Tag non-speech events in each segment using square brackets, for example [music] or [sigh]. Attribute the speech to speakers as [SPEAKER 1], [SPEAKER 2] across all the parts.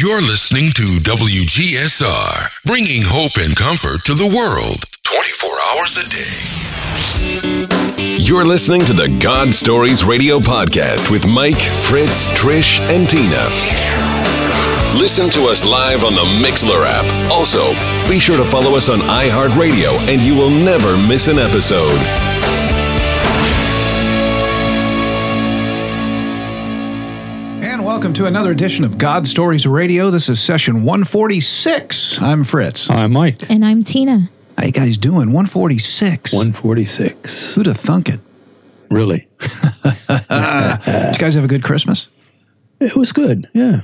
[SPEAKER 1] You're listening to WGSR, bringing hope and comfort to the world 24 hours a day.
[SPEAKER 2] You're listening to the God Stories Radio Podcast with Mike, Fritz, Trish, and Tina. Listen to us live on the Mixlr app. Also, be sure to follow us on iHeartRadio and you will never miss an episode.
[SPEAKER 3] Welcome to another edition of God Stories Radio. This is session 146. I'm Fritz.
[SPEAKER 4] I'm Mike.
[SPEAKER 5] And I'm Tina.
[SPEAKER 3] How you guys doing? 146.
[SPEAKER 4] 146.
[SPEAKER 3] Who'd have thunk it?
[SPEAKER 4] Really? [laughs]
[SPEAKER 3] Did you guys have a good Christmas?
[SPEAKER 4] It was good. Yeah.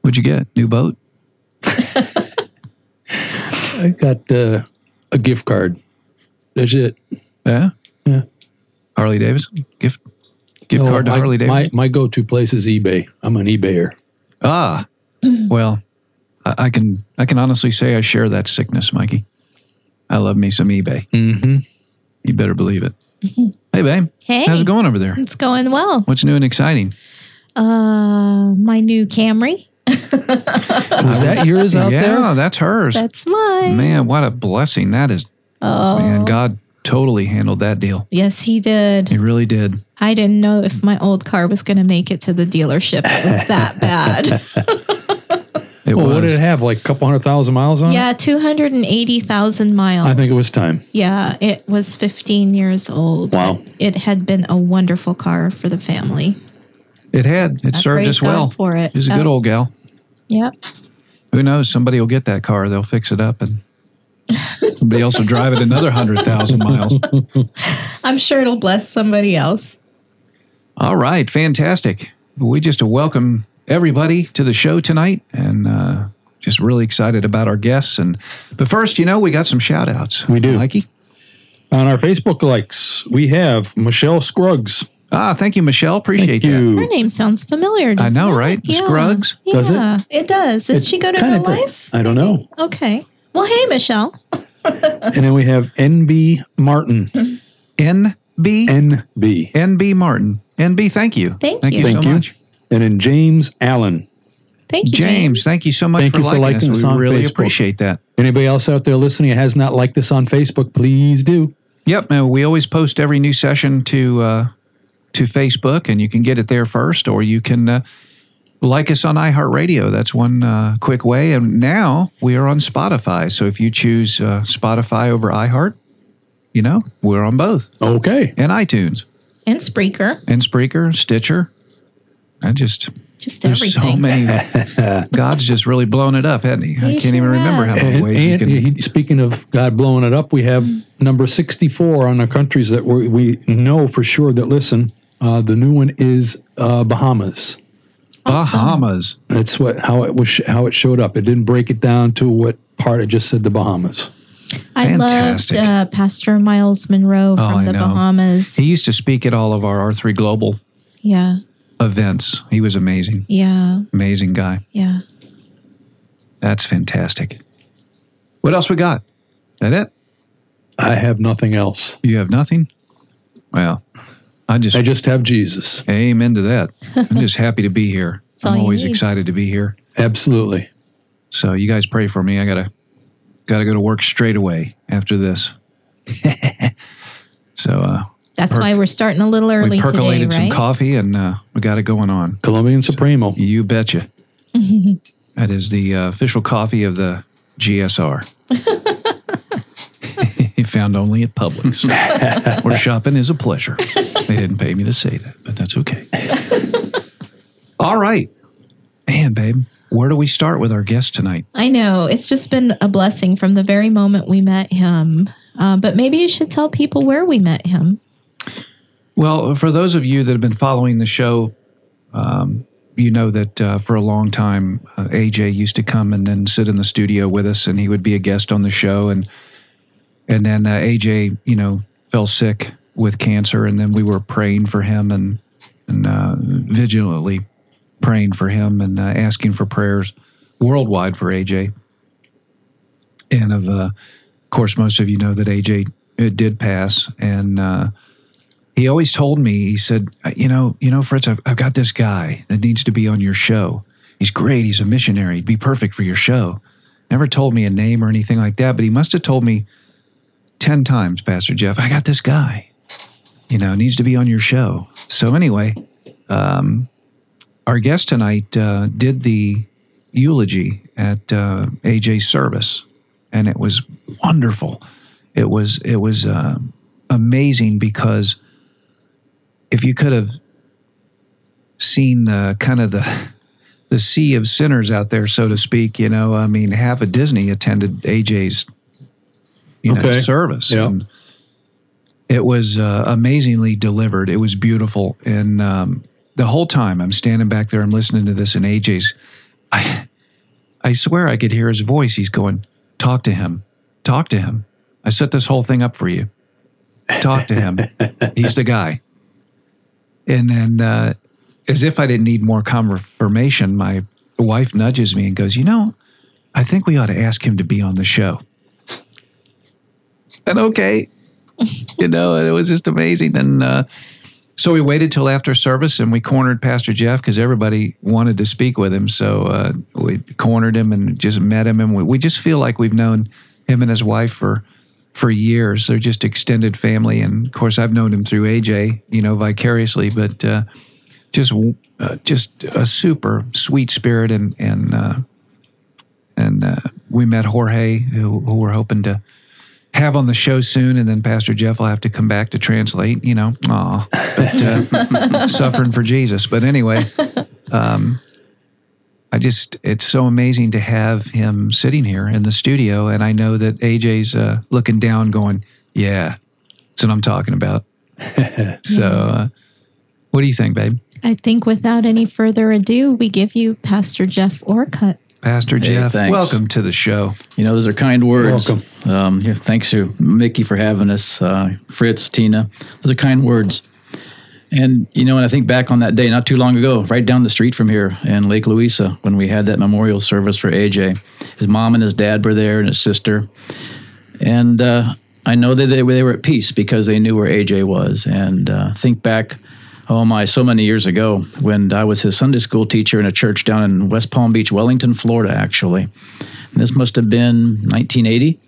[SPEAKER 3] What'd you get? New boat? [laughs]
[SPEAKER 4] I got uh, a gift card. That's it.
[SPEAKER 3] Yeah?
[SPEAKER 4] Yeah.
[SPEAKER 3] Harley Davidson? Gift gift
[SPEAKER 4] No,
[SPEAKER 3] card to
[SPEAKER 4] my,
[SPEAKER 3] Harley Davidson?
[SPEAKER 4] My, my go to place is eBay. I'm an eBayer.
[SPEAKER 3] Ah. Well, I, I can I can honestly say I share that sickness, Mikey. I love me some eBay.
[SPEAKER 4] Mm-hmm.
[SPEAKER 3] You better believe it. Hey, babe.
[SPEAKER 5] Hey.
[SPEAKER 3] How's it going over there?
[SPEAKER 5] It's going well.
[SPEAKER 3] What's new and exciting?
[SPEAKER 5] Uh, my new Camry. [laughs]
[SPEAKER 4] Was that yours out
[SPEAKER 3] yeah,
[SPEAKER 4] there?
[SPEAKER 3] that's hers.
[SPEAKER 5] That's mine.
[SPEAKER 3] Man, what a blessing that is.
[SPEAKER 5] oh,
[SPEAKER 3] Man, God totally handled that deal.
[SPEAKER 5] yes, he did.
[SPEAKER 3] He really did.
[SPEAKER 5] I didn't know if my old car was going to make it to the dealership. It was that [laughs] bad. [laughs]
[SPEAKER 3] It
[SPEAKER 4] Well,
[SPEAKER 3] was.
[SPEAKER 4] what did it have? Like a couple hundred thousand miles on it?
[SPEAKER 5] yeah, two hundred and eighty thousand miles.
[SPEAKER 4] I think it was time.
[SPEAKER 5] Yeah, it was fifteen years old.
[SPEAKER 4] Wow.
[SPEAKER 5] It had been a wonderful car for the family.
[SPEAKER 3] It had. It served
[SPEAKER 5] praise
[SPEAKER 3] us well.
[SPEAKER 5] For it.
[SPEAKER 3] She's a
[SPEAKER 5] Yeah.
[SPEAKER 3] good oh. old gal.
[SPEAKER 5] Yep.
[SPEAKER 3] Who knows? Somebody will get that car. They'll fix it up, and somebody else will drive it another hundred thousand miles. [laughs]
[SPEAKER 5] I'm sure it'll bless somebody else.
[SPEAKER 3] All right, fantastic. We just welcome everybody to the show tonight, and uh, just really excited about our guests. And but first, you know, we got some shout outs.
[SPEAKER 4] We do.
[SPEAKER 3] Mikey.
[SPEAKER 4] On our Facebook likes, we have Michelle Scruggs.
[SPEAKER 3] Ah, thank you, Michelle. Appreciate
[SPEAKER 4] Thank
[SPEAKER 3] that.
[SPEAKER 4] you.
[SPEAKER 5] Her name sounds familiar. doesn't
[SPEAKER 3] know,
[SPEAKER 5] it?
[SPEAKER 3] right?
[SPEAKER 5] Yeah.
[SPEAKER 3] Scruggs?
[SPEAKER 5] Yeah,
[SPEAKER 4] Does it?
[SPEAKER 5] It does. Did
[SPEAKER 4] It
[SPEAKER 5] she go to
[SPEAKER 4] kinda
[SPEAKER 5] real life?
[SPEAKER 4] I don't know.
[SPEAKER 5] Okay. Well, hey, Michelle.
[SPEAKER 4] And then we have NB Martin.
[SPEAKER 3] NB
[SPEAKER 4] NB.
[SPEAKER 3] NB Martin. NB, thank you.
[SPEAKER 5] Thank
[SPEAKER 3] thank
[SPEAKER 5] you.
[SPEAKER 3] you so
[SPEAKER 4] you.
[SPEAKER 3] much.
[SPEAKER 4] And then James Allen.
[SPEAKER 5] Thank you,
[SPEAKER 3] James,
[SPEAKER 5] James.
[SPEAKER 3] thank you so much
[SPEAKER 4] Thank
[SPEAKER 3] for,
[SPEAKER 4] you for
[SPEAKER 3] liking,
[SPEAKER 4] liking
[SPEAKER 3] us.
[SPEAKER 4] us
[SPEAKER 3] We really
[SPEAKER 4] Facebook.
[SPEAKER 3] appreciate that.
[SPEAKER 4] Anybody else out there listening that has not liked us on Facebook, please do.
[SPEAKER 3] Yep, and we always post every new session to uh, to Facebook, and you can get it there first, or you can uh, like us on iHeartRadio. That's one uh, quick way. And now we are on Spotify. So if you choose uh, Spotify over iHeart, you know we're on both,
[SPEAKER 4] Okay.
[SPEAKER 3] and iTunes,
[SPEAKER 5] And Spreaker.
[SPEAKER 3] and Spreaker, Stitcher. I just
[SPEAKER 5] Just
[SPEAKER 3] there's
[SPEAKER 5] everything.
[SPEAKER 3] so many. [laughs] God's just really blown it up, hasn't he? I can't even
[SPEAKER 5] sure
[SPEAKER 3] remember how many
[SPEAKER 4] And,
[SPEAKER 3] ways you
[SPEAKER 4] and
[SPEAKER 3] can.
[SPEAKER 4] he- speaking of God blowing it up, we have number 64 on the countries that we we know for sure that listen. Uh, the new one is uh, Bahamas.
[SPEAKER 3] Bahamas.
[SPEAKER 4] That's what how it was how it showed up. It didn't break it down to what part. It just said the Bahamas.
[SPEAKER 5] I loved uh, Pastor Myles Munroe
[SPEAKER 3] Oh,
[SPEAKER 5] from the
[SPEAKER 3] know.
[SPEAKER 5] Bahamas.
[SPEAKER 3] He used to speak at all of our R3 Global
[SPEAKER 5] yeah.
[SPEAKER 3] events. He was amazing,
[SPEAKER 5] Yeah.
[SPEAKER 3] amazing guy.
[SPEAKER 5] Yeah.
[SPEAKER 3] That's fantastic. What else we got? That it?
[SPEAKER 4] I have nothing else.
[SPEAKER 3] You have nothing? Well, I just,
[SPEAKER 4] I just have Jesus.
[SPEAKER 3] amen to that. I'm just happy to be here. [laughs] I'm always
[SPEAKER 5] need.
[SPEAKER 3] excited to be here.
[SPEAKER 4] Absolutely.
[SPEAKER 3] So you guys pray for me. I gotta gotta go to work straight away after this. [laughs] so uh,
[SPEAKER 5] That's
[SPEAKER 3] Perk-
[SPEAKER 5] why we're starting a little early
[SPEAKER 3] we
[SPEAKER 5] today,
[SPEAKER 3] percolated
[SPEAKER 5] right?
[SPEAKER 3] some coffee and uh, we got it going on.
[SPEAKER 4] Colombian Supremo.
[SPEAKER 3] You betcha. [laughs] that is the uh, official coffee of the GSR. He found only at Publix, [laughs] where shopping is a pleasure. They didn't pay me to say that, but that's okay. All right. Man, babe, where do we start with our guest tonight?
[SPEAKER 5] I know. It's just been a blessing from the very moment we met him. Uh, but maybe you should tell people where we met him.
[SPEAKER 3] Well, for those of you that have been following the show, um, you know that uh, for a long time, uh, AJ used to come and then sit in the studio with us, and he would be a guest on the show. And and then uh, AJ, you know, fell sick with cancer, and then we were praying for him and and uh, vigilantly praying for him and uh, asking for prayers worldwide for AJ. And of uh, course, most of you know that AJ uh, did pass, and uh, he always told me, he said, "Uh, you know, you know, Fritz, I've, I've got this guy that needs to be on your show. he's great. He's a missionary. He'd be perfect for your show. Never told me a name or anything like that, but he must have told me 10 times, Pastor Jeff, I got this guy, you know, needs to be on your show. So, anyway, um, our guest tonight uh, did the eulogy at uh, AJ's service, and it was wonderful. It was it was uh, amazing because if you could have seen the kind of the the sea of sinners out there, so to speak, you know, I mean, half of Disney attended AJ's you know
[SPEAKER 4] Okay.
[SPEAKER 3] service.
[SPEAKER 4] Yeah.
[SPEAKER 3] And it was uh, amazingly delivered. It was beautiful, and um, the whole time I'm standing back there, I'm listening to this, and AJ's. I, I swear I could hear his voice. He's going, "Talk to him, talk to him." I set this whole thing up for you. Talk to him. [laughs] He's the guy. And then, uh, as if I didn't need more confirmation, my wife nudges me and goes, "You know, I think we ought to ask him to be on the show." And okay, [laughs] you know, and it was just amazing. And uh, so we waited till after service and we cornered Pastor Jeff because everybody wanted to speak with him. So uh, we cornered him and just met him, and we, we just feel like we've known him and his wife for for years. They're just extended family, and of course, I've known him through AJ, you know, vicariously, but uh, just uh, just a super sweet spirit, and and uh, and uh, we met Jorge, who, who we're hoping to have on the show soon, and then Pastor Jeff will have to come back to translate. You know, aw, but uh, [laughs] suffering for Jesus. But anyway, um, I just it's so amazing to have him sitting here in the studio, and I know that AJ's uh, looking down, going, "Yeah, that's what I'm talking about." [laughs] so, uh, what do you think, babe?
[SPEAKER 5] I think without any further ado, we give you Pastor Jeff Orcutt.
[SPEAKER 3] Pastor Jeff,
[SPEAKER 6] thanks.
[SPEAKER 3] welcome to the show.
[SPEAKER 6] You know, those are kind words.
[SPEAKER 4] Welcome.
[SPEAKER 6] Um, yeah, thanks to Mickey for having us, uh, Fritz, Tina. Those are kind words. And, you know, when I think back on that day, not too long ago, right down the street from here in Lake Louisa, when we had that memorial service for AJ, his mom and his dad were there and his sister. And uh, I know that they, they were at peace because they knew where AJ was. And uh, think back, oh my, so many years ago when I was his Sunday school teacher in a church down in West Palm Beach, Wellington, Florida, actually. And this must have been 1980.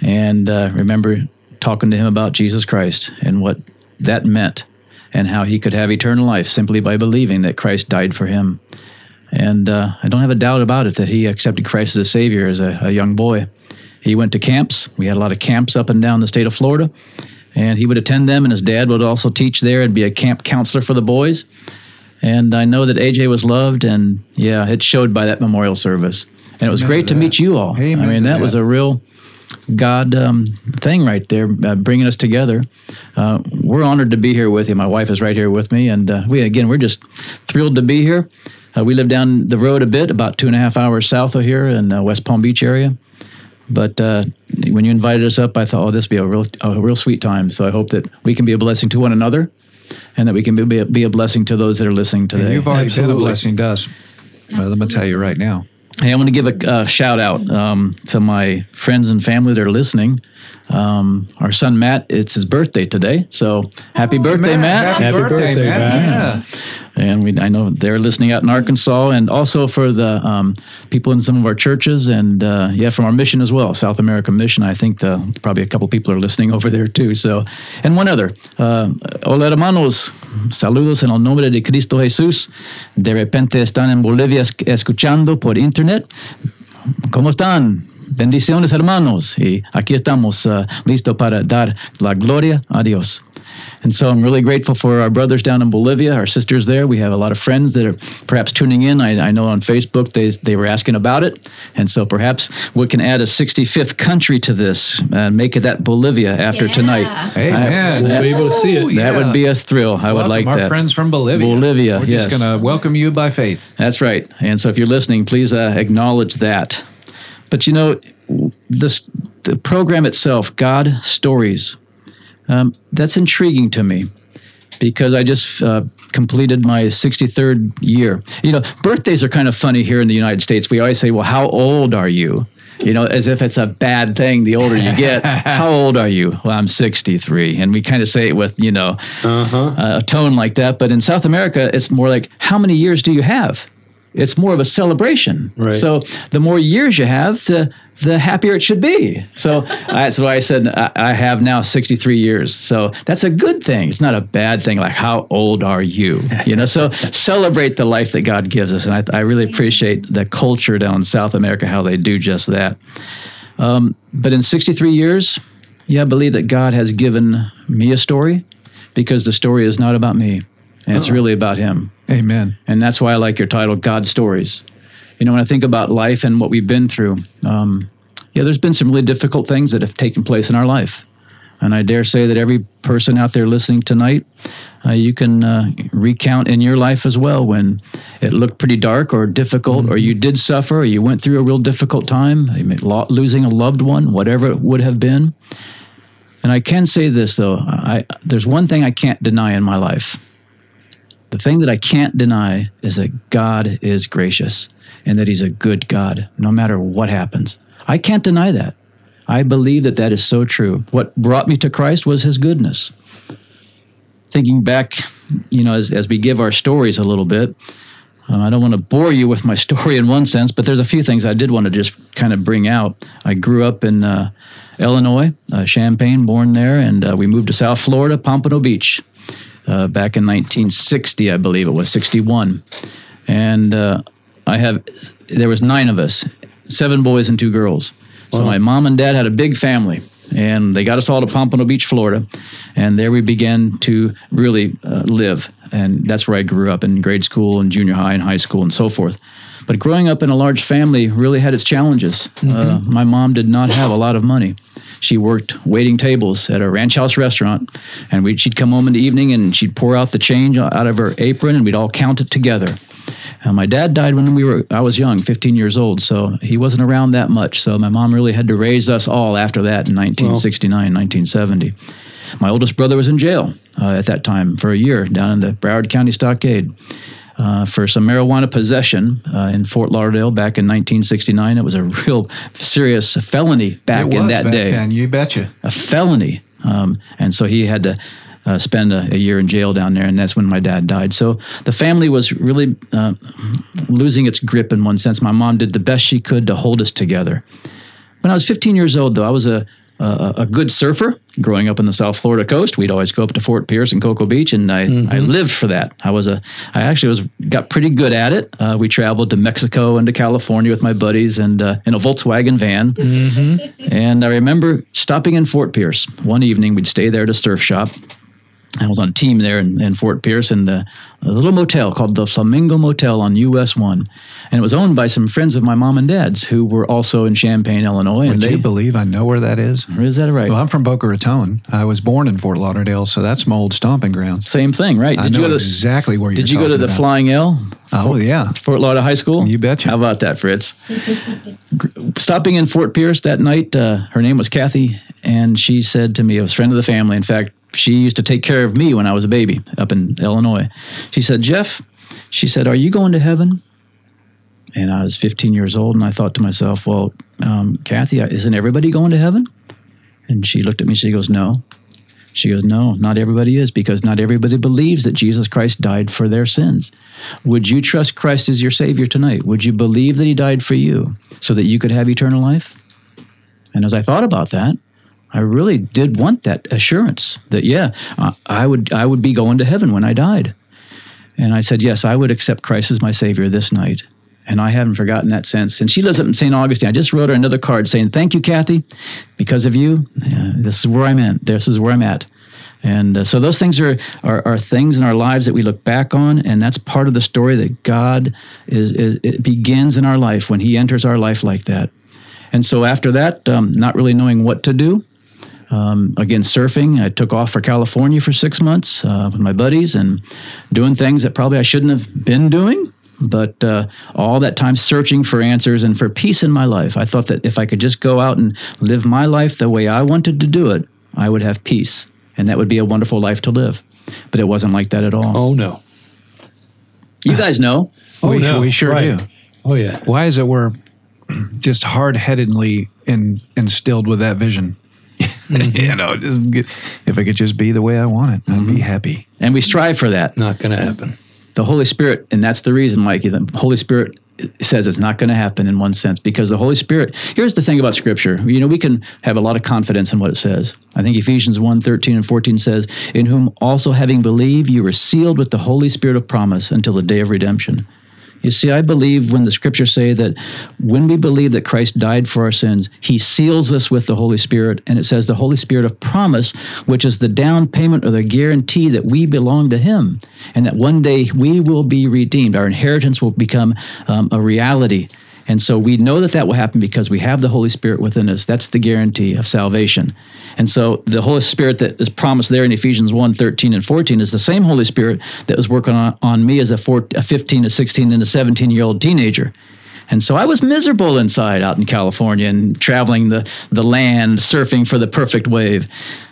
[SPEAKER 6] And uh, remember talking to him about Jesus Christ and what that meant and how he could have eternal life simply by believing that Christ died for him. And uh, I don't have a doubt about it that he accepted Christ as a Savior as a, a young boy. He went to camps. We had a lot of camps up and down the state of Florida. And he would attend them, and his dad would also teach there and be a camp counselor for the boys. And I know that AJ was loved, and yeah, it showed by that memorial service. And it was
[SPEAKER 3] Amen
[SPEAKER 6] great
[SPEAKER 3] to
[SPEAKER 6] to meet you all.
[SPEAKER 3] Amen
[SPEAKER 6] I mean,
[SPEAKER 3] to
[SPEAKER 6] that was a real God um, thing right there, uh, bringing us together. Uh, we're honored to be here with you. My wife is right here with me, and uh, we again we're just thrilled to be here. Uh, we live down the road a bit, about two and a half hours south of here in uh, West Palm Beach area. But uh, when you invited us up, I thought, oh, this would be a real, a real sweet time. So I hope that we can be a blessing to one another, and that we can be a, be a blessing to those that are listening
[SPEAKER 3] And
[SPEAKER 6] today.
[SPEAKER 3] you've already been a
[SPEAKER 4] Absolutely.
[SPEAKER 3] blessing to us. Well, let me tell you right now.
[SPEAKER 6] Hey, I want to give a uh, shout out um, to my friends and family that are listening. Um, our son Matt, it's his birthday today, so happy birthday, Matt!
[SPEAKER 4] Happy birthday, Matt.
[SPEAKER 3] Yeah.
[SPEAKER 6] And we, I know they're listening out in Arkansas, and also for the um, people in some of our churches, and uh, yeah, from our mission as well, South American Mission. I think the, probably a couple people are listening over there too. So, and one other, uh, hola hermanos, saludos en el nombre de Cristo Jesús. De repente están en Bolivia escuchando por internet. ¿Cómo están? Bendiciones, hermanos. Y aquí estamos uh, listos para dar la gloria a Dios. And so I'm really grateful for our brothers down in Bolivia, our sisters there. We have a lot of friends that are perhaps tuning in. I, I know on Facebook they, they were asking about it. And so perhaps we can add a 65th country to this and make it that Bolivia after
[SPEAKER 5] Yeah.
[SPEAKER 6] tonight.
[SPEAKER 3] Amen.
[SPEAKER 4] We'll be able to see it.
[SPEAKER 6] That
[SPEAKER 3] yeah.
[SPEAKER 6] would be a thrill. I would
[SPEAKER 3] Welcome
[SPEAKER 6] like
[SPEAKER 3] our
[SPEAKER 6] that.
[SPEAKER 3] friends from Bolivia.
[SPEAKER 6] Bolivia, Yes.
[SPEAKER 3] We're
[SPEAKER 6] yes.
[SPEAKER 3] just going to welcome you by faith.
[SPEAKER 6] That's right. And so if you're listening, please uh, acknowledge that. But you know, this the program itself, God Stories, um, that's intriguing to me because I just uh, completed my 63rd year. You know, birthdays are kind of funny here in the United States. We always say, well, how old are you? You know, as if it's a bad thing the older you get. [laughs] how old are you? Well, I'm 63. And we kind of say it with, you know,
[SPEAKER 4] Uh-huh.
[SPEAKER 6] a tone like that. But in South America, it's more like, how many years do you have? It's more of a celebration.
[SPEAKER 4] Right.
[SPEAKER 6] So the more years you have, the the happier it should be. So [laughs] that's why I said I, I have now 63 years. So that's a good thing. It's not a bad thing. Like how old are you? You know. So [laughs] celebrate the life that God gives us, and I, I really appreciate the culture down in South America how they do just that. Um, but in 63 years, yeah, I believe that God has given me a story because the story is not about me, and it's really about Him.
[SPEAKER 3] Amen.
[SPEAKER 6] And that's why I like your title, God Stories. You know, when I think about life and what we've been through, um, yeah, there's been some really difficult things that have taken place in our life. And I dare say that every person out there listening tonight, uh, you can uh, recount in your life as well when it looked pretty dark or difficult, or you did suffer, or you went through a real difficult time, you may- lo- losing a loved one, whatever it would have been. And I can say this though, I, there's one thing I can't deny in my life. The thing that I can't deny is that God is gracious and that He's a good God, no matter what happens. I can't deny that. I believe that that is so true. What brought me to Christ was His goodness. Thinking back, you know, as, as we give our stories a little bit, um, I don't want to bore you with my [laughs] story in one sense, but there's a few things I did want to just kind of bring out. I grew up in uh, Illinois, uh, Champaign, born there, and uh, we moved to South Florida, Pompano Beach, uh, back in 1960, I believe it was 61, and uh, I have there was nine of us, seven boys and two girls. So my mom and dad had a big family, and they got us all to Pompano Beach, Florida, and there we began to really uh, live. And that's where I grew up in grade school and junior high and high school and so forth. But growing up in a large family really had its challenges. Uh, my mom did not have a lot of money. She worked waiting tables at a ranch house restaurant, and we she'd come home in the evening and she'd pour out the change out of her apron, and we'd all count it together. Uh, my dad died when we were I was young, 15 years old, so he wasn't around that much. So my mom really had to raise us all after that in 1969, 1970. My oldest brother was in jail uh, at that time for a year down in the Broward County Stockade uh, for some marijuana possession uh, in Fort Lauderdale back in 1969. It was a real serious felony back
[SPEAKER 3] it
[SPEAKER 6] in that
[SPEAKER 3] back
[SPEAKER 6] day
[SPEAKER 3] then, you betcha.
[SPEAKER 6] a felony. Um, and so he had to uh, spend a, a year in jail down there, and that's when my dad died. So the family was really uh, losing its grip in one sense. My mom did the best she could to hold us together. When I was 15 years old, though, I was a a, a good surfer. Growing up in the South Florida coast, we'd always go up to Fort Pierce and Cocoa Beach, and I, I lived for that. I was a, I actually was got pretty good at it. Uh, we traveled to Mexico and to California with my buddies, and uh, in a Volkswagen van. And I remember stopping in Fort Pierce one evening. We'd stay there to surf shop. I was on a team there in, in Fort Pierce in the a little motel called the Flamingo Motel on US One, and it was owned by some friends of my mom and dad's who were also in Champaign, Illinois.
[SPEAKER 3] Would
[SPEAKER 6] and they
[SPEAKER 3] you believe I know where that is?
[SPEAKER 6] is that right?
[SPEAKER 3] Well, I'm from Boca Raton. I was born in Fort Lauderdale, so that's my old stomping grounds.
[SPEAKER 6] Same thing, right?
[SPEAKER 3] I
[SPEAKER 6] Did
[SPEAKER 3] know
[SPEAKER 6] you go to
[SPEAKER 3] exactly where you're
[SPEAKER 6] Did you go to the
[SPEAKER 3] about.
[SPEAKER 6] Flying L,
[SPEAKER 3] Oh yeah,
[SPEAKER 6] Fort Lauderdale High School?
[SPEAKER 3] You betcha.
[SPEAKER 6] How about that, Fritz? [laughs] Stopping in Fort Pierce that night, uh, her name was Kathy, and she said to me, "I was a friend of the family. In fact, she used to take care of me when I was a baby up in Illinois." She said, "Jeff," she said, "Are you going to heaven?" And I was 15 years old, and I thought to myself, "Well, um, Kathy, isn't everybody going to heaven?" And she looked at me. She goes, "No." She goes, No, not everybody is because not everybody believes that Jesus Christ died for their sins. Would you trust Christ as your Savior tonight? Would you believe that He died for you so that you could have eternal life? And as I thought about that, I really did want that assurance that, yeah, I- would, I would be going to heaven when I died. And I said, Yes, I would accept Christ as my Savior this night. And I haven't forgotten that since. And she lives up in St. Augustine. I just wrote her another card saying, Thank you, Kathy. Because of you, this is where I'm at. This is where I'm at. And uh, so those things are, are, are things in our lives that we look back on. And that's part of the story that God is, is, begins in our life when He enters our life like that. And so after that, um, not really knowing what to do, um, again, surfing. I took off for California for six months uh, with my buddies and doing things that probably I shouldn't have been doing. But uh, all that time searching for answers and for peace in my life. I thought that if I could just go out and live my life the way I wanted to do it, I would have peace. And that would be a wonderful life to live. But it wasn't like that at all.
[SPEAKER 4] Oh no.
[SPEAKER 6] You guys know. [sighs]
[SPEAKER 4] Oh
[SPEAKER 3] we,
[SPEAKER 4] no.
[SPEAKER 3] we sure
[SPEAKER 4] Right.
[SPEAKER 3] do.
[SPEAKER 4] Oh yeah.
[SPEAKER 3] Why is it we're [clears throat] just hard headedly in, instilled with that vision? [laughs] you know, mm-hmm. just get, if I could just be the way I want it, I'd be mm-hmm. happy.
[SPEAKER 6] And we strive for that.
[SPEAKER 4] Not going to happen.
[SPEAKER 6] the Holy Spirit, and that's the reason, Mikey, the Holy Spirit says it's not going to happen in one sense because the Holy Spirit, here's the thing about Scripture. You know, we can have a lot of confidence in what it says. I think Ephesians 1 13 and 14 says, In whom also having believed, you were sealed with the Holy Spirit of promise until the day of redemption. You see, I believe when the scriptures say that when we believe that Christ died for our sins, he seals us with the Holy Spirit. And it says the Holy Spirit of promise, which is the down payment or the guarantee that we belong to him and that one day we will be redeemed. Our inheritance will become um, a reality. And so we know that that will happen because we have the Holy Spirit within us. That's the guarantee of salvation. And so the Holy Spirit that is promised there in Ephesians 1 13 and 14 is the same Holy Spirit that was working on, on me as a, four, a 15, a 16, and a 17 year old teenager. And so I was miserable inside out in California and traveling the, the land, surfing for the perfect wave.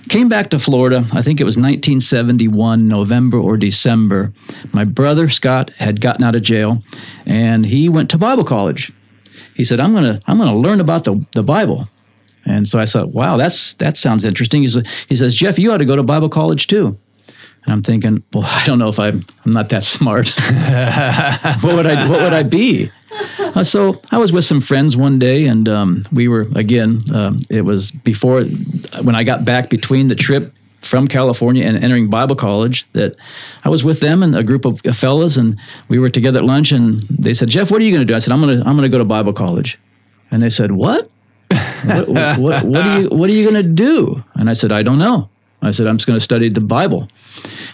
[SPEAKER 6] Came back to Florida, I think it was 1971, November or December. My brother Scott had gotten out of jail and he went to Bible college he said, I'm gonna I'm gonna learn about the, the Bible. And so I thought, wow, that's that sounds interesting. He, said, he says, Jeff, you ought to go to Bible college too. And I'm thinking, well, I don't know if I'm I'm not that smart. [laughs] what would I what would I be? Uh, so I was with some friends one day, and um, we were again. Um, it was before when I got back between the trip from California and entering Bible college that I was with them and a group of fellas and we were together at lunch and they said, Jeff, what are you going to do? I said, I'm going to, I'm going to go to Bible college. And they said, what? what, [laughs] what, what, what, are you, what are you going to do? And I said, I don't know. I said, I'm just going to study the Bible.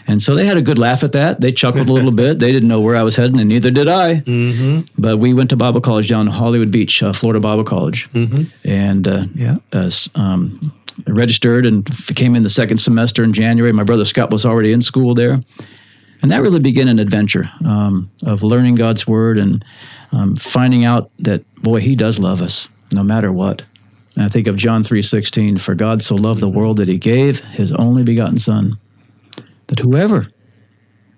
[SPEAKER 6] And so they had a good laugh at that. They chuckled a little [laughs] bit. They didn't know where I was heading, and neither did I. Mm-hmm. But we went to Bible college down in Hollywood Beach, uh, Florida Bible College. Mm-hmm. And uh,
[SPEAKER 3] yeah.
[SPEAKER 6] Uh, um, registered and came in the second semester in January. My brother Scott was already in school there. And that really began an adventure um, of learning God's word and um, finding out that, boy, he does love us no matter what. And I think of John 3.16, For God so loved the world that he gave his only begotten Son, that whoever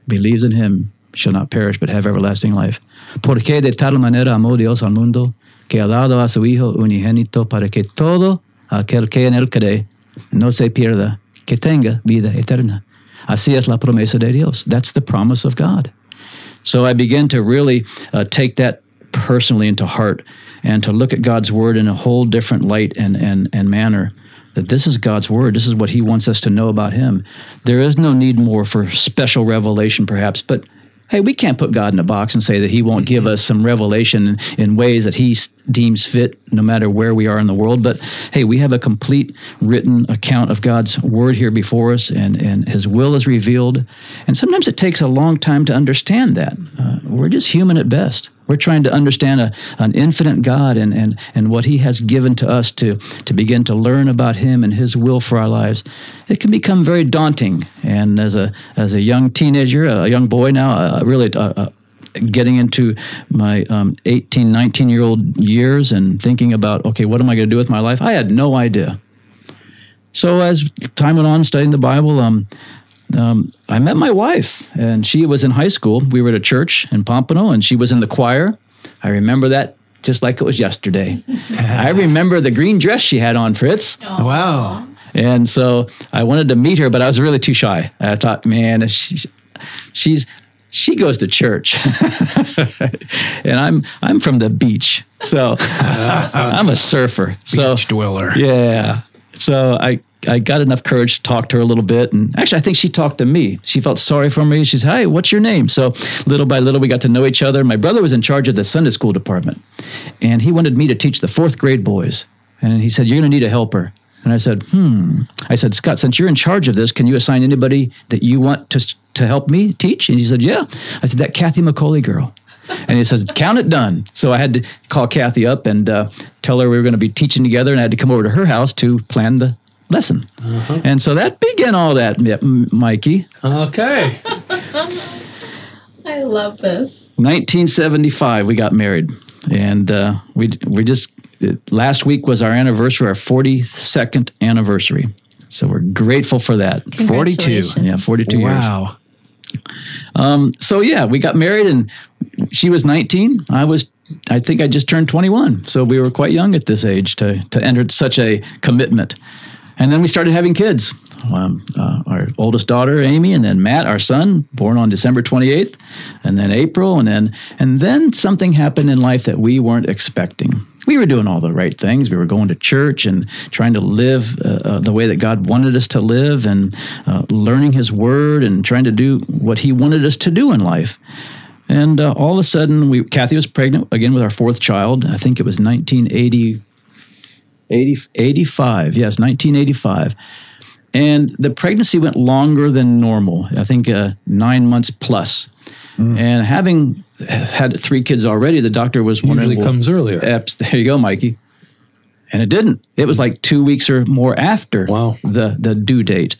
[SPEAKER 6] believes in him shall not perish but have everlasting life. Porque de tal manera amó Dios al mundo que ha dado a su Hijo unigénito para que todo aquel que en él cree no se pierda, que tenga vida eterna. Así es la promesa de Dios. That's the promise of God. So I began to really uh, take that personally into heart and to look at God's word in a whole different light and, and, and manner. That this is God's word. This is what He wants us to know about Him. There is no need more for special revelation, perhaps, but hey, we can't put God in a box and say that He won't give us some revelation in ways that He deems fit, no matter where we are in the world. But hey, we have a complete written account of God's Word here before us, and, and His will is revealed. And sometimes it takes a long time to understand that. Uh, we're just human at best. We're trying to understand a, an infinite God and, and, and what He has given to us to, to begin to learn about Him and His will for our lives. It can become very daunting. And as a, as a young teenager, a young boy now, uh, really uh, uh getting into my um, 18, 19 year old years and thinking about, okay, what am I going to do with my life? I had no idea. So as time went on studying the Bible, um, um, I met my wife, and she was in high school. We were at a church in Pompano, and she was in the choir. I remember that just like it was yesterday. [laughs] I remember the green dress she had on, Fritz.
[SPEAKER 3] Aww. Wow.
[SPEAKER 6] And so I wanted to meet her, but I was really too shy. I thought, man, she, she's she goes to church, [laughs] and I'm I'm from the beach, so [laughs] I'm a surfer. So
[SPEAKER 3] beach dweller.
[SPEAKER 6] Yeah. So I I got enough courage to talk to her a little bit. And actually, I think she talked to me. She felt sorry for me. She said, Hey, what's your name? So little by little, we got to know each other. My brother was in charge of the Sunday school department, and he wanted me to teach the fourth grade boys. And he said, You're going to need a helper. And I said, Hmm. I said, Scott, since you're in charge of this, can you assign anybody that you want to, to help me teach? And he said, Yeah. I said, That Kathy McCauley girl. And he says, Count it done. So I had to call Kathy up and uh, tell her we were going to be teaching together, and I had to come over to her house to plan the lesson. Uh-huh. And so that began all that, Mikey.
[SPEAKER 4] Okay. [laughs]
[SPEAKER 5] I love this.
[SPEAKER 6] 1975, we got married, and uh, we we just last week was our anniversary, our 42nd anniversary. So we're grateful for that.
[SPEAKER 3] 42.
[SPEAKER 6] Yeah, 42
[SPEAKER 3] wow.
[SPEAKER 6] years.
[SPEAKER 3] Wow.
[SPEAKER 6] Um, so yeah, we got married and she was 19. I was, I think I just turned 21. So we were quite young at this age to, to enter such a commitment. And then we started having kids. Um, uh, our oldest daughter, Amy, and then Matt, our son, born on December 28th, and then April, and then and then something happened in life that we weren't expecting. We were doing all the right things. We were going to church and trying to live uh, uh, the way that God wanted us to live, and uh, learning His Word, and trying to do what He wanted us to do in life. And uh, all of a sudden, we Kathy was pregnant again with our fourth child. I think it was 1980. 80, 85, yes, 1985. And the pregnancy went longer than normal, I think uh, nine months plus. And having had three kids already, the doctor was wondering.
[SPEAKER 4] Usually comes earlier.
[SPEAKER 6] Eps, [laughs] there you go, Mikey. And it didn't. It was like two weeks or more after
[SPEAKER 4] Wow.
[SPEAKER 6] the, the due date.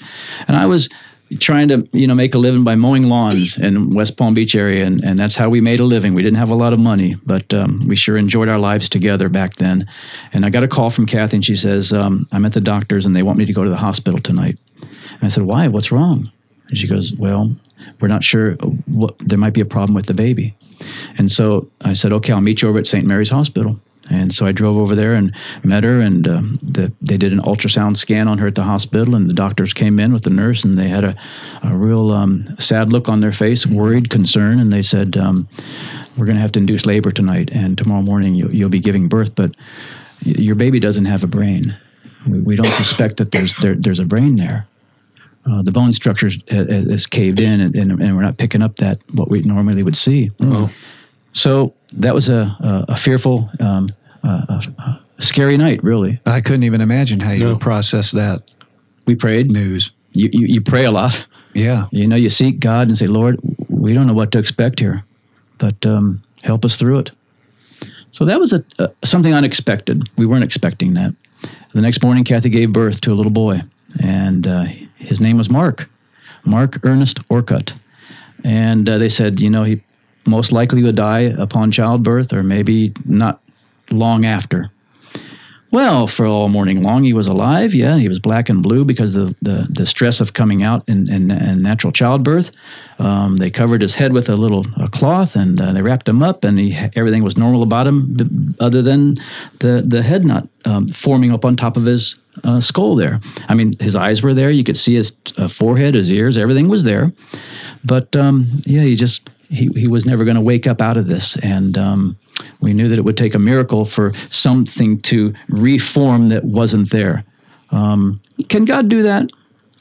[SPEAKER 6] And I was trying to, you know, make a living by mowing lawns in West Palm Beach area. And, and that's how we made a living. We didn't have a lot of money, but um, we sure enjoyed our lives together back then. And I got a call from Kathy and she says, um, I'm at the doctor's and they want me to go to the hospital tonight. And I said, why? What's wrong? And she goes, well, we're not sure what, there might be a problem with the baby. And so I said, okay, I'll meet you over at St. Mary's Hospital. And so I drove over there and met her, and um, the, they did an ultrasound scan on her at the hospital. And the doctors came in with the nurse, and they had a, a real um, sad look on their face, worried, concern. And they said, um, "We're going to have to induce labor tonight, and tomorrow morning you, you'll be giving birth, but your baby doesn't have a brain. We, we don't suspect that there's there, there's a brain there." Uh, the bone structure is, is caved in, and, and, and we're not picking up that what we normally would see. So that was a, a, a fearful, um, uh, a, a scary night, really.
[SPEAKER 3] I couldn't even imagine how you
[SPEAKER 4] No.
[SPEAKER 3] would process that
[SPEAKER 6] We prayed.
[SPEAKER 3] news.
[SPEAKER 6] You, you, you pray a lot.
[SPEAKER 3] Yeah.
[SPEAKER 6] You know, you seek God and say, Lord, we don't know what to expect here, but um, help us through it. So that was a, a, something unexpected. We weren't expecting that. The next morning, Kathy gave birth to a little boy, and uh, his name was Mark, Mark Ernest Orcutt. And uh, they said, you know, he most likely would die upon childbirth or maybe not long after. Well, for all morning long, he was alive. Yeah, he was black and blue because of the, the stress of coming out in natural childbirth. Um, they covered his head with a little a cloth and uh, they wrapped him up, and he, everything was normal about him, other than the, the head not um, forming up on top of his uh, skull there. I mean, his eyes were there. You could see his uh, forehead, his ears, everything was there. But um, yeah, he just he, he was never going to wake up out of this, and um, we knew that it would take a miracle for something to reform that wasn't there. Um, can God do that?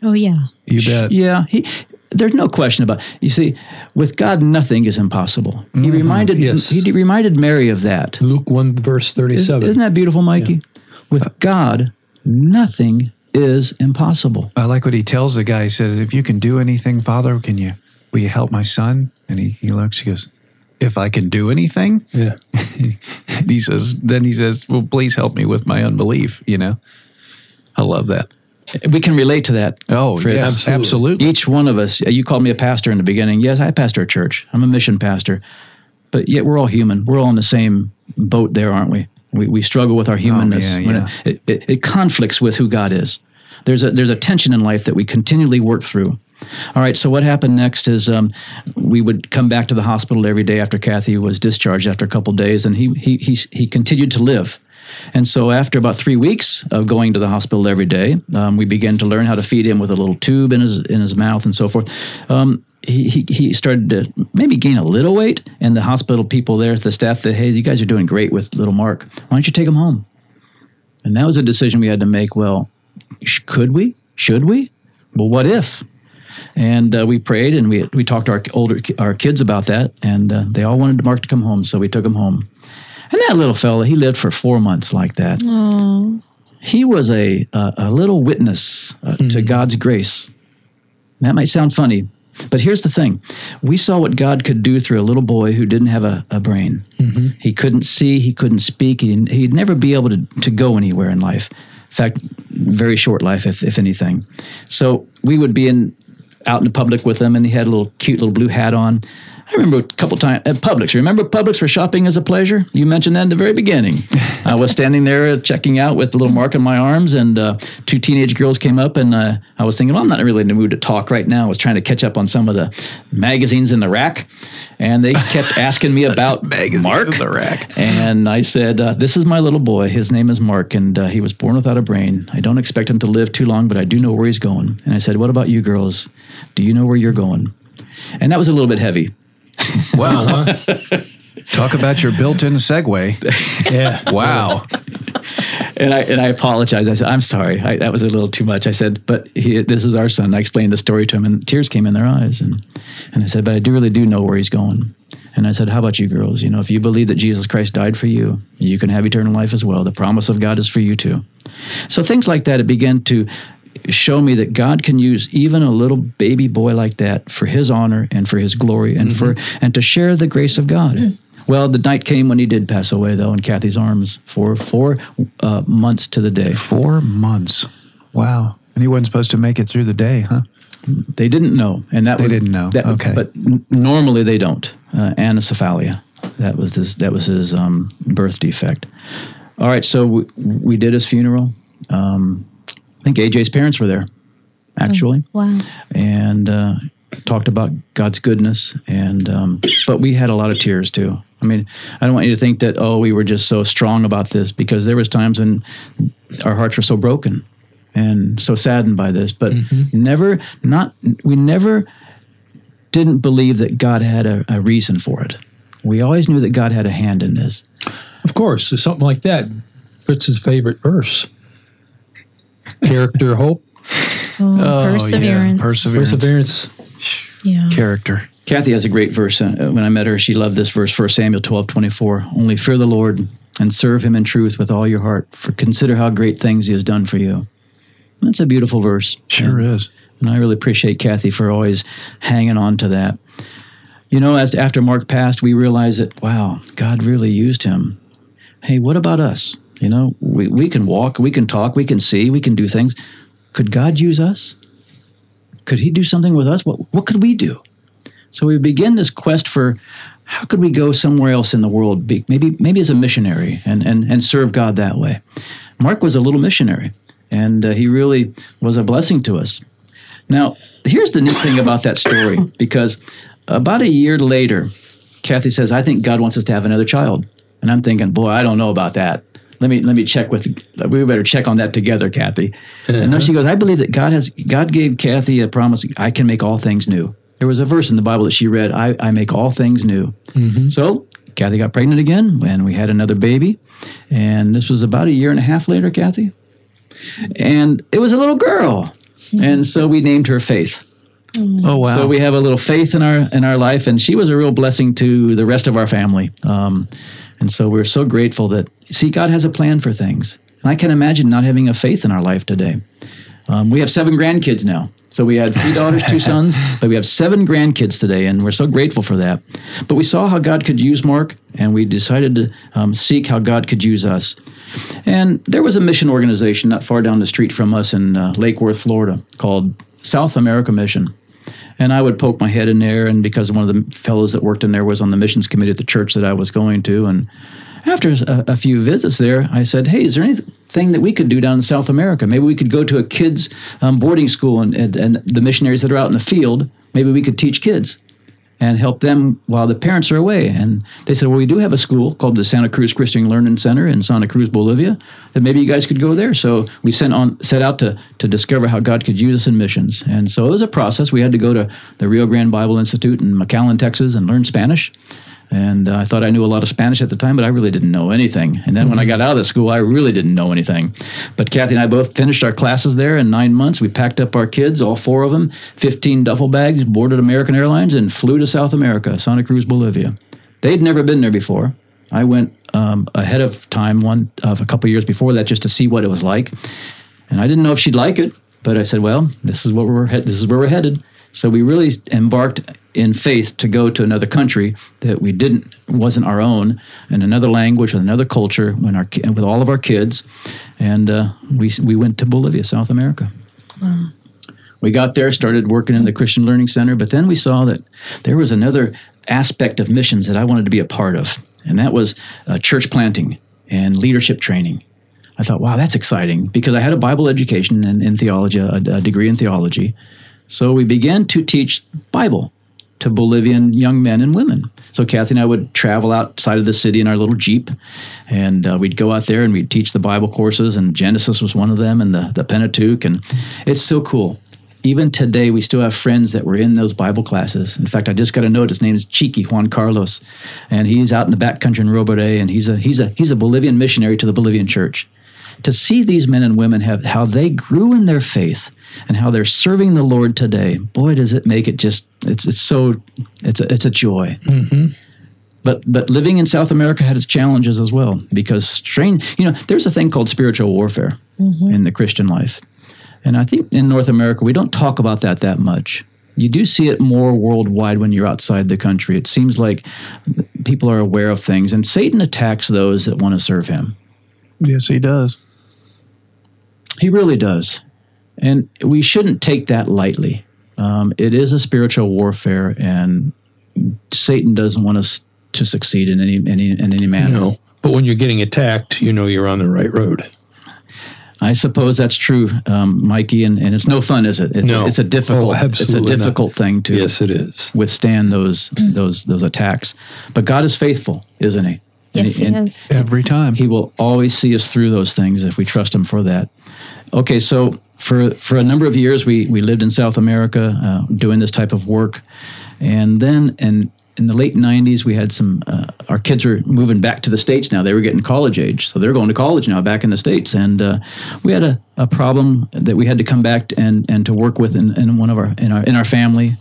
[SPEAKER 5] Oh, yeah.
[SPEAKER 3] You bet.
[SPEAKER 6] Yeah, he. There's no question about. You see, with God, nothing is impossible. He reminded
[SPEAKER 4] Yes.
[SPEAKER 6] he reminded Mary of that.
[SPEAKER 4] Luke 1, verse 37.
[SPEAKER 6] Isn't that beautiful, Mikey? With God, nothing is impossible.
[SPEAKER 3] I like what he tells the guy. He says, "If you can do anything, Father, can you? Will you help my son?" And he, he looks. He goes, "If I can do anything,"
[SPEAKER 4] yeah.
[SPEAKER 3] and [laughs] he says, "Then he says, well, please help me with my unbelief." You know, I love that.
[SPEAKER 6] We can relate to that.
[SPEAKER 3] Oh,
[SPEAKER 6] Fritz.
[SPEAKER 3] yeah,
[SPEAKER 4] Absolutely.
[SPEAKER 3] absolutely.
[SPEAKER 6] Each one of us, you called me a pastor in the beginning. Yes, I pastor a church. I'm a mission pastor. But yet we're all human. We're all in the same boat there, aren't we? We, we struggle with our oh, humanness.
[SPEAKER 3] yeah, yeah.
[SPEAKER 6] It, it, it conflicts with who God is. There's a, there's a tension in life that we continually work through. All right, so what happened next is um, we would come back to the hospital every day after Kathy was discharged after a couple days, and he, he, he, he continued to live. And so, after about three weeks of going to the hospital every day, um, we began to learn how to feed him with a little tube in his in his mouth and so forth. Um, he, he, he started to maybe gain a little weight, and the hospital people there, the staff, said, "Hey, you guys are doing great with little Mark. Why don't you take him home?" And that was a decision we had to make. Well, sh- could we? Should we? Well, what if? And uh, we prayed, and we we talked to our older our kids about that, and uh, they all wanted Mark to come home, so we took him home. And that little fella, he lived for four months like that. He was a a, a little witness uh, to God's grace. That might sound funny, but here's the thing: we saw what God could do through a little boy who didn't have a, a brain. He couldn't see, he couldn't speak, he, he'd never be able to, to go anywhere in life. In fact, very short life, if, if anything. So we would be in out in the public with him, and he had a little cute little blue hat on. I remember a couple times at Publix. Remember Publix for shopping as a pleasure? You mentioned that in the very beginning. [laughs] I was standing there checking out with a little mark on my arms, and uh, two teenage girls came up, and uh, I was thinking, well, I'm not really in the mood to talk right now. I was trying to catch up on some of the magazines in the rack, and they kept [laughs] asking me about
[SPEAKER 3] Magazines
[SPEAKER 6] Mark.
[SPEAKER 3] in the rack.
[SPEAKER 6] And I said, uh, This is my little boy. His name is Mark, and uh, he was born without a brain. I don't expect him to live too long, but I do know where he's going. And I said, What about you girls? Do you know where you're going? And that was a little bit heavy.
[SPEAKER 3] Wow. [laughs] Talk about your built-in segue. [laughs]
[SPEAKER 4] Yeah.
[SPEAKER 3] Wow.
[SPEAKER 6] And I and I apologized. I said, "I'm sorry. I, that was a little too much." I said, "But he, this is our son." I explained the story to him, and tears came in their eyes. And and I said, "But I do really do know where he's going." And I said, "How about you girls? You know, if you believe that Jesus Christ died for you, you can have eternal life as well. The promise of God is for you too." So things like that. It began to show me that God can use even a little baby boy like that for His honor and for His glory and for and to share the grace of God. Well, the night came when he did pass away, though, in Kathy's arms for four uh, months to the day.
[SPEAKER 3] Four months. Wow. And he wasn't supposed to make it through the day, huh?
[SPEAKER 6] They didn't know, and that
[SPEAKER 3] They
[SPEAKER 6] was,
[SPEAKER 3] didn't know.
[SPEAKER 6] That,
[SPEAKER 3] Okay.
[SPEAKER 6] but n- normally they don't. Uh, anencephalia. That was his. That was his um, birth defect. All right, so we, we did his funeral. Um, I think AJ's parents were there, actually.
[SPEAKER 5] Wow.
[SPEAKER 6] and uh, talked about God's goodness. And um, but we had a lot of tears too. I mean, I don't want you to think that oh we were just so strong about this because there was times when our hearts were so broken and so saddened by this, but never not we never didn't believe that God had a, a reason for it. We always knew that God had a hand in this.
[SPEAKER 4] Of course, something like that. Fritz's favorite verse. Character, hope,
[SPEAKER 5] Oh,
[SPEAKER 3] Oh, yeah.
[SPEAKER 5] perseverance.
[SPEAKER 3] Perseverance.
[SPEAKER 4] perseverance.
[SPEAKER 5] yeah.
[SPEAKER 3] Character.
[SPEAKER 6] Kathy has a great verse. Uh, when I met her, she loved this verse, 1 Samuel 12, 24. Only fear the Lord and serve him in truth with all your heart, for consider how great things he has done for you. That's a beautiful verse.
[SPEAKER 3] Sure is.
[SPEAKER 6] And I really appreciate Kathy for always hanging on to that. You know, as after Mark passed, we realized that, wow, God really used him. Hey, what about us? You know, we, we can walk, we can talk, we can see, we can do things. Could God use us? Could he do something with us? What, what could we do? So we begin this quest for how could we go somewhere else in the world, be, maybe maybe as a missionary and, and, and serve God that way. Mark was a little missionary, and uh, he really was a blessing to us. Now, here's the neat thing about that story because about a year later, Kathy says, I think God wants us to have another child. And I'm thinking, boy, I don't know about that. Let me let me check with we better check on that together, Kathy. And then she uh-huh. goes, I believe that God has God gave Kathy a promise, I can make all things new. There was a verse in the Bible that she read, I, I make all things new. Mm-hmm. So Kathy got pregnant again and we had another baby. And this was about a year and a half later, Kathy. And it was a little girl. And so we named her Faith. Mm.
[SPEAKER 3] Oh wow.
[SPEAKER 6] So we have a little faith in our in our life, and she was a real blessing to the rest of our family. Um, and so we're so grateful that see God has a plan for things, and I can imagine not having a faith in our life today. Um, we have seven grandkids now. So we had three daughters, two [laughs] sons, but we have seven grandkids today, and we're so grateful for that. But we saw how God could use Mark, and we decided to um, seek how God could use us. And there was a mission organization not far down the street from us in uh, Lake Worth, Florida, called South America Mission. And I would poke my head in there, and because one of the fellows that worked in there was on the missions committee at the church that I was going to, and after a, a few visits there, I said, "Hey, is there anything that we could do down in South America? Maybe we could go to a kids' um, boarding school, and, and, and the missionaries that are out in the field, maybe we could teach kids." and help them while the parents are away. And they said, well, we do have a school called the Santa Cruz Christian Learning Center in Santa Cruz, Bolivia, that maybe you guys could go there. So we sent on set out to to discover how God could use us in missions. And so it was a process. We had to go to the Rio Grande Bible Institute in McAllen, Texas, and learn Spanish. And uh, I thought I knew a lot of Spanish at the time, but I really didn't know anything. And then when I got out of the school, I really didn't know anything. But Kathy and I both finished our classes there in nine months. We packed up our kids, all four of them, 15 duffel bags, boarded American Airlines, and flew to South America, Santa Cruz, Bolivia. They'd never been there before. I went um, ahead of time, one of a couple years before that, just to see what it was like. And I didn't know if she'd like it, but I said, "Well, this is what we're he- this is where we're headed." So we really embarked in faith to go to another country that we didn't wasn't our own, in another language, with another culture, when our with all of our kids, and uh, we we went to Bolivia, South America. We got there, started working in the Christian Learning Center, but then we saw that there was another aspect of missions that I wanted to be a part of, and that was uh, church planting and leadership training. I thought, wow, that's exciting because I had a Bible education and in theology, a, a degree in theology. So we began to teach Bible to Bolivian young men and women. So Kathy and I would travel outside of the city in our little Jeep, and uh, we'd go out there and we'd teach the Bible courses, and Genesis was one of them, and the, the Pentateuch, and it's so cool. Even today, we still have friends that were in those Bible classes. In fact, I just got a note. His name is Chiqui Juan Carlos, and he's out in the back country in Robore, and he's a he's a he's a Bolivian missionary to the Bolivian church. To see these men and women have how they grew in their faith and how they're serving the Lord today, boy, does it make it just it's it's so it's a, it's a joy. Mm-hmm. But but living in South America had its challenges as well because strange, you know, there's a thing called spiritual warfare mm-hmm. in the Christian life, and I think in North America we don't talk about that that much. You do see it more worldwide when you're outside the country. It seems like people are aware of things, and Satan attacks those that want to serve him.
[SPEAKER 3] Yes, he does.
[SPEAKER 6] He really does. And we shouldn't take that lightly. Um, it is a spiritual warfare, and Satan doesn't want us to succeed in any, any in any manner.
[SPEAKER 4] No. But when you're getting attacked, you know you're on the right road.
[SPEAKER 6] I suppose that's true, um, Mikey, and, and it's no fun, is it? It's,
[SPEAKER 4] No.
[SPEAKER 6] it's a difficult,
[SPEAKER 4] Oh,
[SPEAKER 6] it's a
[SPEAKER 4] absolutely not.
[SPEAKER 6] difficult thing to
[SPEAKER 4] Yes, it is.
[SPEAKER 6] withstand those those those attacks. But God is faithful, isn't He? And
[SPEAKER 5] Yes, he
[SPEAKER 6] and
[SPEAKER 5] is.
[SPEAKER 3] Every time.
[SPEAKER 6] He will always see us through those things if we trust Him for that. Okay, so for for a number of years we we lived in South America uh, doing this type of work, and then in in the late '90s we had some. Uh, our kids were moving back to the states now. They were getting college age, so they're going to college now back in the states, and uh, we had a, a problem that we had to come back and and to work with in, in one of our in our in our family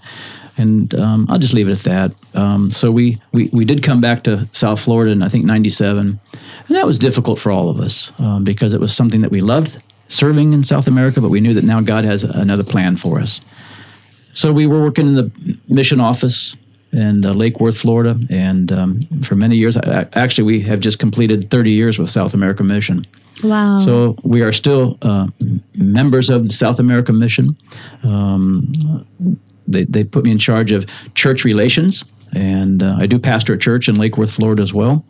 [SPEAKER 6] and um, I'll just leave it at that. Um, so we, we we did come back to South Florida in I think '97, and that was difficult for all of us um, because it was something that we loved serving in South America, but we knew that now God has another plan for us. So we were working in the mission office in uh, Lake Worth, Florida, and um, for many years, I, actually, we have just completed 30 years with South America Mission.
[SPEAKER 5] Wow.
[SPEAKER 6] So we are still uh, members of the South America Mission. Um, they, they put me in charge of church relations, and uh, I do pastor a church in Lake Worth, Florida as well.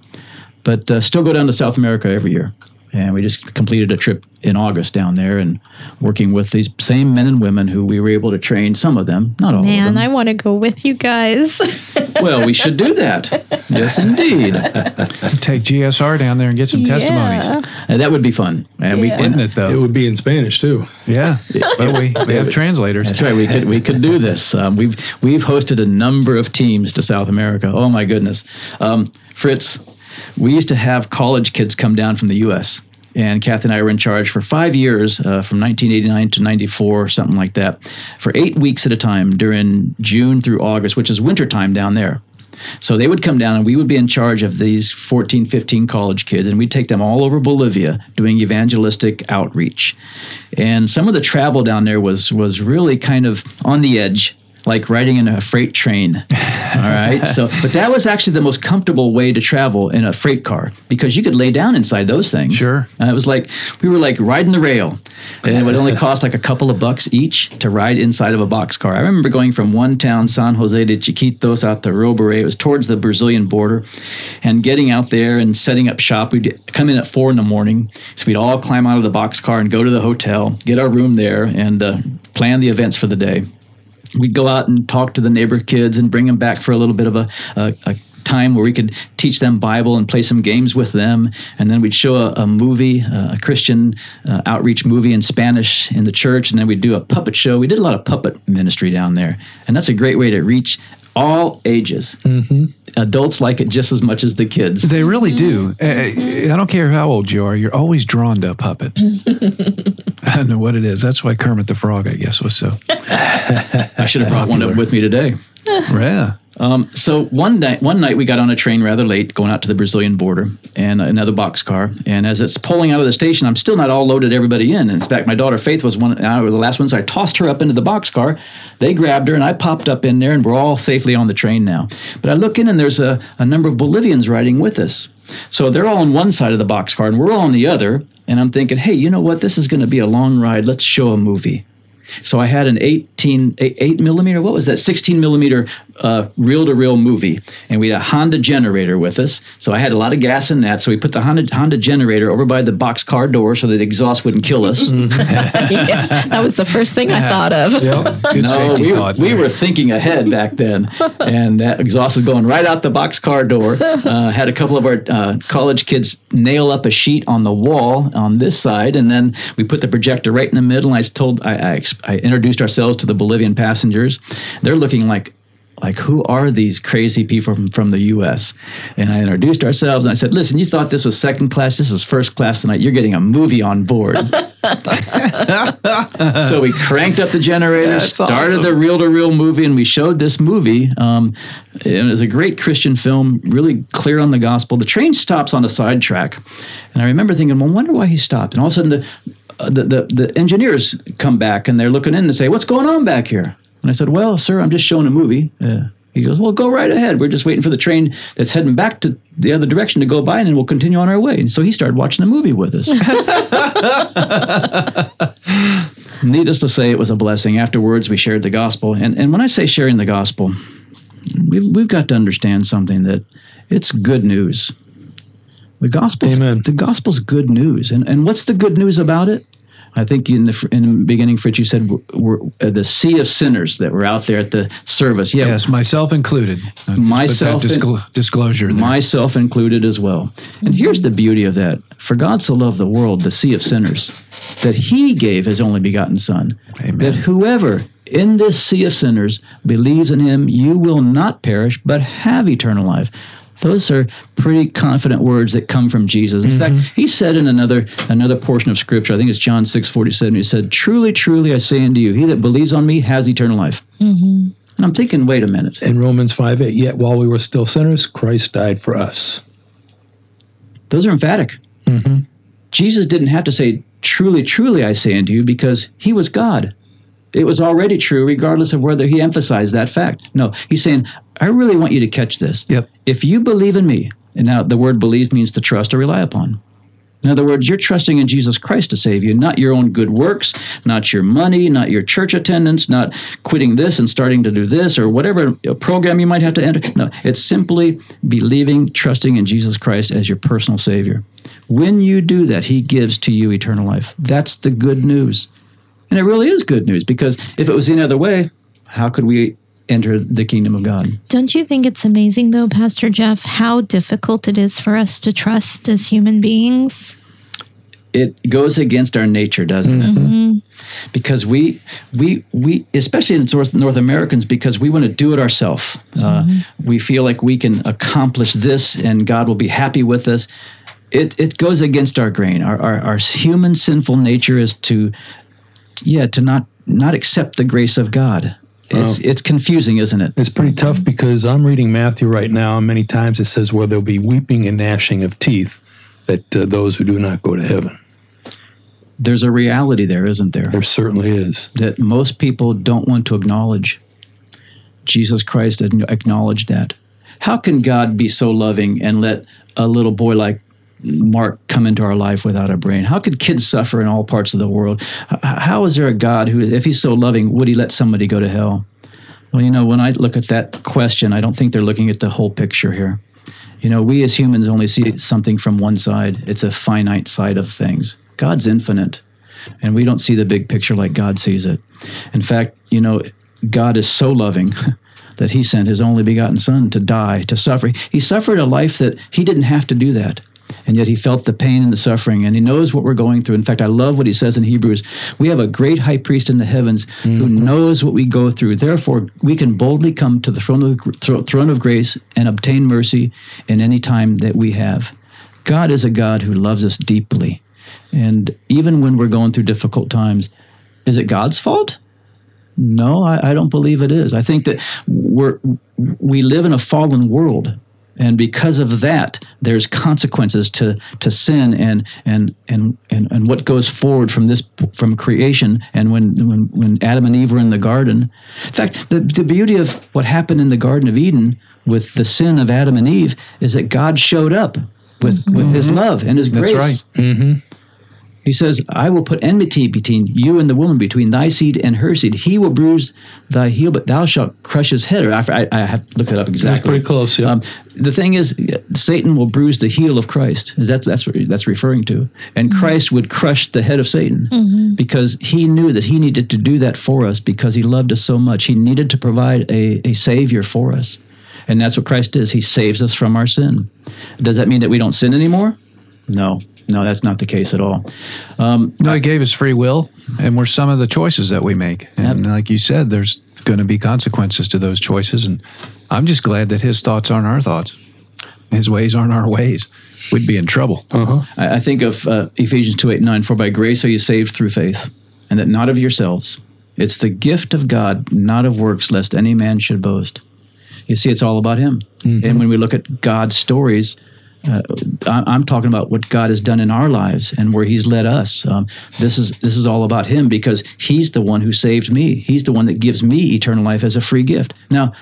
[SPEAKER 6] But uh, still go down to South America every year. And we just completed a trip in August down there and working with these same men and women who we were able to train, some of them, not all of them. Man.
[SPEAKER 5] I want to go with you guys. [laughs]
[SPEAKER 6] well, we should do that. yes, indeed.
[SPEAKER 3] Take GSR down there and get some testimonies.
[SPEAKER 5] Yeah.
[SPEAKER 6] And that would be fun. And we
[SPEAKER 5] Yeah.
[SPEAKER 3] Wouldn't it though?
[SPEAKER 4] It would be in Spanish too.
[SPEAKER 3] Yeah. But we, we have translators.
[SPEAKER 6] That's right. We could we could do this. Um, we've we've hosted a number of teams to South America. Oh my goodness, um, Fritz. We used to have college kids come down from the U.S. And Kathy and I were in charge for five years, uh, from 1989 to 94, something like that, for eight weeks at a time during June through August, which is wintertime down there. So they would come down and we would be in charge of these 14, 15 college kids, and we'd take them all over Bolivia doing evangelistic outreach. And some of the travel down there was was really kind of on the edge. Like riding in a freight train. All right. [laughs] So, but that was actually the most comfortable way to travel in a freight car because you could lay down inside those things.
[SPEAKER 3] Sure.
[SPEAKER 6] And it was like we were like riding the rail, and it would only [laughs] cost like a couple of bucks each to ride inside of a box car. I remember going from one town, San Jose de Chiquitos, out to Robore. It was towards the Brazilian border, and getting out there and setting up shop. We'd come in at four in the morning, so we'd all climb out of the box car and go to the hotel, get our room there, and uh, plan the events for the day we'd go out and talk to the neighbor kids and bring them back for a little bit of a, a, a time where we could teach them Bible and play some games with them. And then we'd show a, a movie, uh, a Christian uh, outreach movie in Spanish in the church. And then we'd do a puppet show. We did a lot of puppet ministry down there. And that's a great way to reach all ages. Adults like it just as much as the kids.
[SPEAKER 3] They really do. Uh, I don't care how old you are, you're always drawn to a puppet. [laughs] I don't know what it is. That's why Kermit the Frog, I guess, was so. [laughs]
[SPEAKER 6] I should have brought one up with me today.
[SPEAKER 3] Yeah.
[SPEAKER 6] Um, so one night, one night we got on a train rather late, going out to the Brazilian border, and another boxcar. And as it's pulling out of the station, I'm still not all loaded everybody in. In fact, my daughter Faith was one uh, the last one, so I tossed her up into the boxcar. They grabbed her, and I popped up in there, and we're all safely on the train now. But I look in, and there's a, a number of Bolivians riding with us. So they're all on one side of the boxcar, and we're all on the other. And I'm thinking, hey, you know what? This is going to be a long ride. Let's show a movie. So I had an 18, eight, 8 millimeter, what was that, 16 millimeter uh, reel-to-reel movie, and we had a Honda generator with us. So I had a lot of gas in that. So we put the Honda Honda generator over by the box car door so that the exhaust wouldn't kill us.
[SPEAKER 5] Yeah, [laughs] that was the first thing I thought of.
[SPEAKER 3] Good
[SPEAKER 6] No,
[SPEAKER 3] safety
[SPEAKER 6] we,
[SPEAKER 3] thought.
[SPEAKER 6] we were thinking ahead back then, [laughs] and that exhaust was going right out the box car door. [laughs] Uh, had a couple of our uh, college kids nail up a sheet on the wall on this side, and then we put the projector right in the middle. And I told, I, I, I introduced ourselves to the Bolivian passengers. They're looking like. Like who are these crazy people from, from the U.S.? And I introduced ourselves, and I said, "Listen, you thought this was second class. This is first class tonight. You're getting a movie on board." [laughs] so we cranked up the generator, started
[SPEAKER 3] awesome.
[SPEAKER 6] the reel to reel movie, and we showed this movie. Um, it was a great Christian film, really clear on the gospel. The train stops on a sidetrack, and I remember thinking, well, I wonder why he stopped. And all of a sudden, the, uh, the, the, the engineers come back and they're looking in and say, What's going on back here? And I said, Well, sir, I'm just showing a movie. Uh, he goes, Well, go right ahead. We're just waiting for the train that's heading back to the other direction to go by, and then we'll continue on our way. And so he started watching the movie with us. [laughs] Needless to say, it was a blessing. Afterwards, we shared the gospel. And, and when I say sharing the gospel, we've, we've got to understand something that it's good news. The gospel,
[SPEAKER 4] Amen.
[SPEAKER 6] the gospel's good news. And, and what's the good news about it? I think in the, in the beginning, Fritz, you said we're, we're uh, the sea of sinners that were out there at the service. Yeah,
[SPEAKER 3] Yes, myself included. Just put that
[SPEAKER 6] Myself in-
[SPEAKER 3] disclosure there.
[SPEAKER 6] myself included as well. And here's the beauty of that. For God so loved the world, the sea of sinners, that he gave his only begotten Son,
[SPEAKER 3] Amen.
[SPEAKER 6] that whoever in this sea of sinners believes in him, you will not perish, but have eternal life. Those are pretty confident words that come from Jesus. In mm-hmm. fact, he said in another another portion of Scripture, I think it's John six forty seven. He said, "Truly, truly, I say unto you, he that believes on me has eternal life." Mm-hmm. And I'm thinking, wait a minute.
[SPEAKER 4] In Romans 5 8, yet while we were still sinners, Christ died for us.
[SPEAKER 6] Those are emphatic. Mm-hmm. Jesus didn't have to say, Truly, truly, I say unto you, because he was God. It was already true, regardless of whether he emphasized that fact. No, he's saying, I really want you to catch this.
[SPEAKER 3] Yep.
[SPEAKER 6] If you believe in me, and now the word believe means to trust or rely upon. In other words, you're trusting in Jesus Christ to save you, not your own good works, not your money, not your church attendance, not quitting this and starting to do this or whatever program you might have to enter. No, it's simply believing, trusting in Jesus Christ as your personal Savior. When you do that, He gives to you eternal life. That's the good news. And it really is good news because if it was any other way, how could we enter the kingdom of God?
[SPEAKER 5] Don't you think it's amazing, though, Pastor Jeff, how difficult it is for us to trust as human beings?
[SPEAKER 6] it goes against our nature, doesn't it? Because we, we, we, especially in North, North Americans, because we want to do it ourselves. Uh, we feel like we can accomplish this, and God will be happy with us. It, it goes against our grain. Our, our, our human sinful nature is to, yeah, to not not accept the grace of God. It's it's confusing, isn't it?
[SPEAKER 4] It's pretty tough because I'm reading Matthew right now, and many times it says, where there'll be weeping and gnashing of teeth, that uh, those who do not go to heaven.
[SPEAKER 6] There's a reality there, isn't there?
[SPEAKER 4] There certainly is.
[SPEAKER 6] that most people don't want to acknowledge. Jesus Christ acknowledged that. How can God be so loving and let a little boy like Mark come into our life without a brain? How could kids suffer in all parts of the world? How is there a God who, if he's so loving, would he let somebody go to hell? Well, you know, when I look at that question, I don't think they're looking at the whole picture here. You know, we as humans only see something from one side, it's a finite side of things. God's infinite, and we don't see the big picture like God sees it. In fact, you know, God is so loving [laughs] that he sent his only begotten son to die, to suffer. He suffered a life that he didn't have to do that. And yet he felt the pain and the suffering, and he knows what we're going through. In fact, I love what he says in Hebrews. We have a great high priest in the heavens who mm-hmm. knows what we go through. Therefore, we can boldly come to the throne of, thro- throne of grace and obtain mercy in any time that we have. God is a God who loves us deeply. And even when we're going through difficult times, is it God's fault? No, I, I don't believe it is. I think that we're we live in a fallen world, and because of that, there's consequences to, to sin and, and and and and what goes forward from this from creation. And when when when Adam and Eve were in the garden, in fact, the the beauty of what happened in the Garden of Eden with the sin of Adam and Eve is that God showed up with with His mm-hmm. love and His grace
[SPEAKER 3] That's
[SPEAKER 6] grace.
[SPEAKER 3] right. Mm-hmm.
[SPEAKER 6] He says, I will put enmity between you and the woman, between thy seed and her seed. He will bruise thy heel, but thou shalt crush his head. Or I, I, I have to look that up exactly.
[SPEAKER 4] That's pretty close, yeah.
[SPEAKER 6] Um, the thing is, Satan will bruise the heel of Christ. Is that, that's what that's referring to. And Christ would crush the head of Satan because he knew that he needed to do that for us because he loved us so much. He needed to provide a, a Savior for us. And that's what Christ is. He saves us from our sin. Does that mean that we don't sin anymore? No. No, that's not the case at all. Um,
[SPEAKER 3] No, he gave us free will, and we're some of the choices that we make. And like you said, there's going to be consequences to those choices. And I'm just glad that his thoughts aren't our thoughts, his ways aren't our ways. We'd be in trouble.
[SPEAKER 6] I, I think of uh, Ephesians 2 8 9, for by grace are you saved through faith, and that not of yourselves. It's the gift of God, not of works, lest any man should boast. You see, it's all about Him. And when we look at God's stories, uh, I- I'm talking about what God has done in our lives and where He's led us. Um, this is this is all about Him because He's the one who saved me. He's the one that gives me eternal life as a free gift. Now,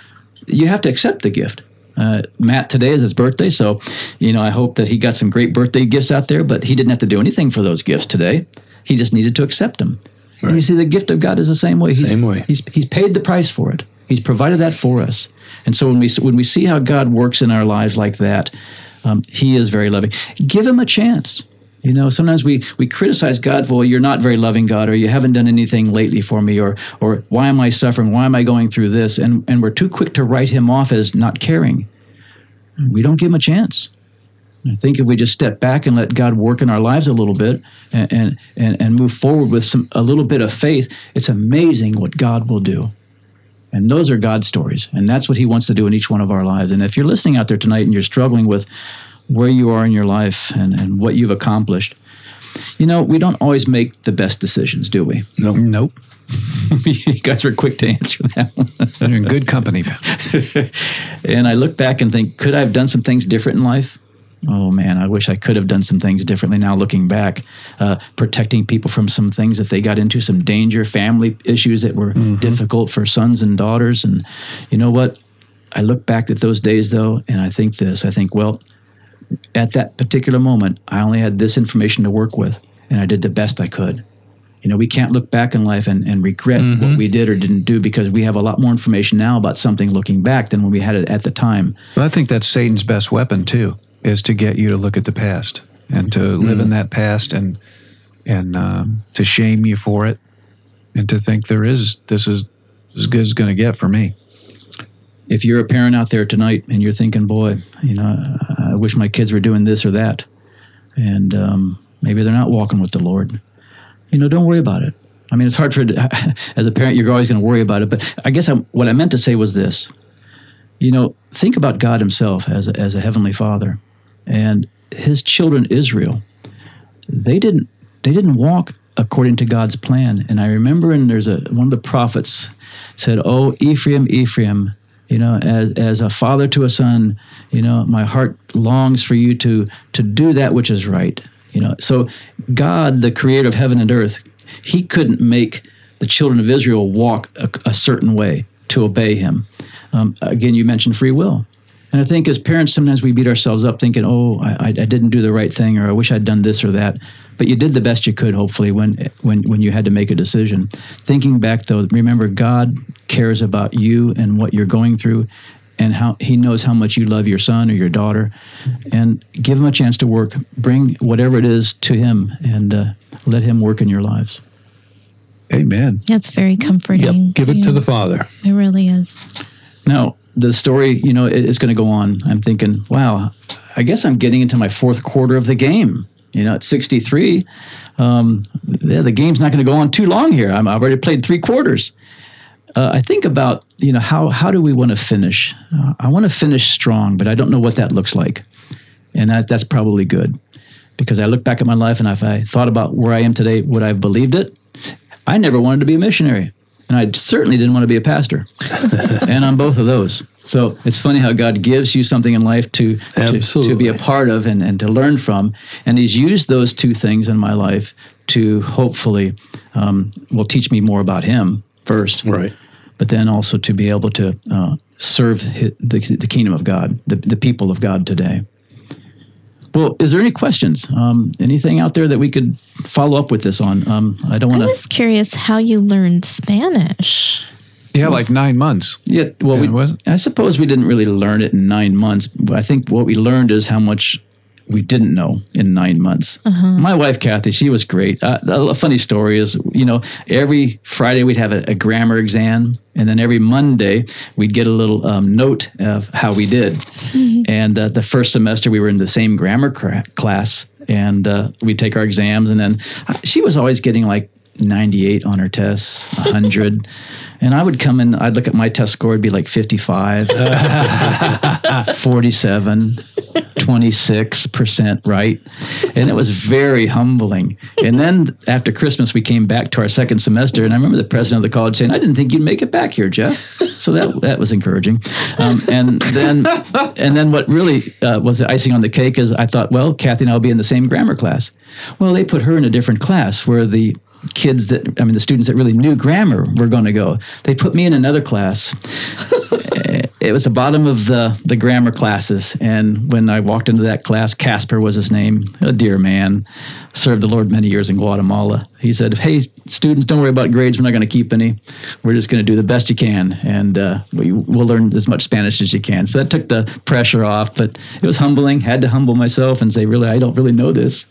[SPEAKER 6] you have to accept the gift. Uh, Matt today is his birthday, so you know I hope that he got some great birthday gifts out there. But he didn't have to do anything for those gifts today. He just needed to accept them. And you see, the gift of God is the same way. He's,
[SPEAKER 4] Same way.
[SPEAKER 6] He's he's paid the price for it. He's provided that for us. And so when we when we see how God works in our lives like that, um, He is very loving. Give Him a chance. You know, sometimes we we criticize God for well, you're not very loving God, or you haven't done anything lately for me, or or why am I suffering? Why am I going through this? And and we're too quick to write Him off as not caring. We don't give Him a chance. I think if we just step back and let God work in our lives a little bit and, and, and, and move forward with some a little bit of faith, it's amazing what God will do. And those are God's stories. And that's what He wants to do in each one of our lives. And if you're listening out there tonight and you're struggling with where you are in your life and, and what you've accomplished, you know, we don't always make the best decisions, do we?
[SPEAKER 3] No, nope. [laughs]
[SPEAKER 6] you guys were quick to answer that one.
[SPEAKER 3] You're in good company. [laughs]
[SPEAKER 6] and I look back and think, could I have done some things different in life? Oh man, I wish I could have done some things differently now looking back. Uh, protecting people from some things that they got into, some danger, family issues that were difficult for sons and daughters. And you know what? I look back at those days though, and I think this I think, well, at that particular moment, I only had this information to work with, and I did the best I could. You know, we can't look back in life and, and regret what we did or didn't do because we have a lot more information now about something looking back than when we had it at the time.
[SPEAKER 3] But I think that's Satan's best weapon too, is to get you to look at the past and to live in that past and and um, to shame you for it, and to think there is this is as good as going to get for me.
[SPEAKER 6] if you're a parent out there tonight and you're thinking, boy, you know, I wish my kids were doing this or that, and um, maybe they're not walking with the Lord, you know, don't worry about it. I mean, it's hard for [laughs] as a parent, you're always going to worry about it. But I guess I'm, what I meant to say was this: you know, think about God Himself as a, as a heavenly Father, and His children Israel. They didn't they didn't walk according to God's plan. And I remember, and there's a one of the prophets said, "Oh, Ephraim, Ephraim." You know, as, as a father to a son, you know, my heart longs for you to to do that which is right. You know, so God, the creator of heaven and earth, he couldn't make the children of Israel walk a, a certain way to obey him. Um, again, you mentioned free will. And I think as parents, sometimes we beat ourselves up thinking, oh, I, I didn't do the right thing, or I wish I'd done this or that. But you did the best you could, hopefully, when, when, when you had to make a decision. Thinking back, though, remember, God cares about you and what you're going through, and how He knows how much you love your son or your daughter. And give Him a chance to work. Bring whatever it is to Him and uh, let Him work in your lives.
[SPEAKER 3] Amen.
[SPEAKER 5] That's very comforting.
[SPEAKER 4] Yep. Give it to the Father.
[SPEAKER 5] It really is.
[SPEAKER 6] Now, the story, you know, it's going to go on. I'm thinking, wow, I guess I'm getting into my fourth quarter of the game. You know, at 63, um, yeah, the game's not going to go on too long here. I'm, I've already played three quarters. Uh, I think about, you know, how, how do we want to finish? Uh, I want to finish strong, but I don't know what that looks like. And that, that's probably good because I look back at my life and if I thought about where I am today, would I have believed it? I never wanted to be a missionary, and I certainly didn't want to be a pastor. [laughs] and I'm both of those. So it's funny how God gives you something in life to, to, to be a part of and, and to learn from. And He's used those two things in my life to hopefully, um, will teach me more about Him first.
[SPEAKER 4] Right.
[SPEAKER 6] But then also to be able to uh, serve hi- the, the kingdom of God, the, the people of God today. Well, is there any questions? Um, anything out there that we could follow up with this on? Um, I don't want to.
[SPEAKER 5] I was curious how you learned Spanish.
[SPEAKER 3] Yeah, like nine months.
[SPEAKER 6] Yeah, well,
[SPEAKER 3] Yeah,
[SPEAKER 6] we,
[SPEAKER 3] was?
[SPEAKER 6] I suppose we didn't really learn it in nine months. But I think what we learned is how much we didn't know in nine months. My wife, Kathy, she was great. Uh, a funny story is, you know, every Friday we'd have a, a grammar exam, and then every Monday we'd get a little um, note of how we did. And uh, the first semester we were in the same grammar cra- class, and uh, we'd take our exams, and then uh, she was always getting like 98 on her tests, 100. [laughs] and I would come in, I'd look at my test score, it'd be like 55, [laughs] 47, 26% right. And it was very humbling. And then after Christmas, we came back to our second semester. And I remember the president of the college saying, I didn't think you'd make it back here, Jeff. So that, that was encouraging. Um, and then and then what really uh, was the icing on the cake is I thought, well, Kathy and I will be in the same grammar class. Well, they put her in a different class where the kids that I mean the students that really knew grammar were going to go. They put me in another class. [laughs] it was the bottom of the the grammar classes, and when I walked into that class, Casper was his name, a dear man, served the Lord many years in Guatemala. He said, "Hey, students, don't worry about grades. We're not going to keep any. We're just going to do the best you can, and uh, we, we'll learn as much Spanish as you can." So that took the pressure off, but it was humbling. Had to humble myself and say, "Really, I don't really know this."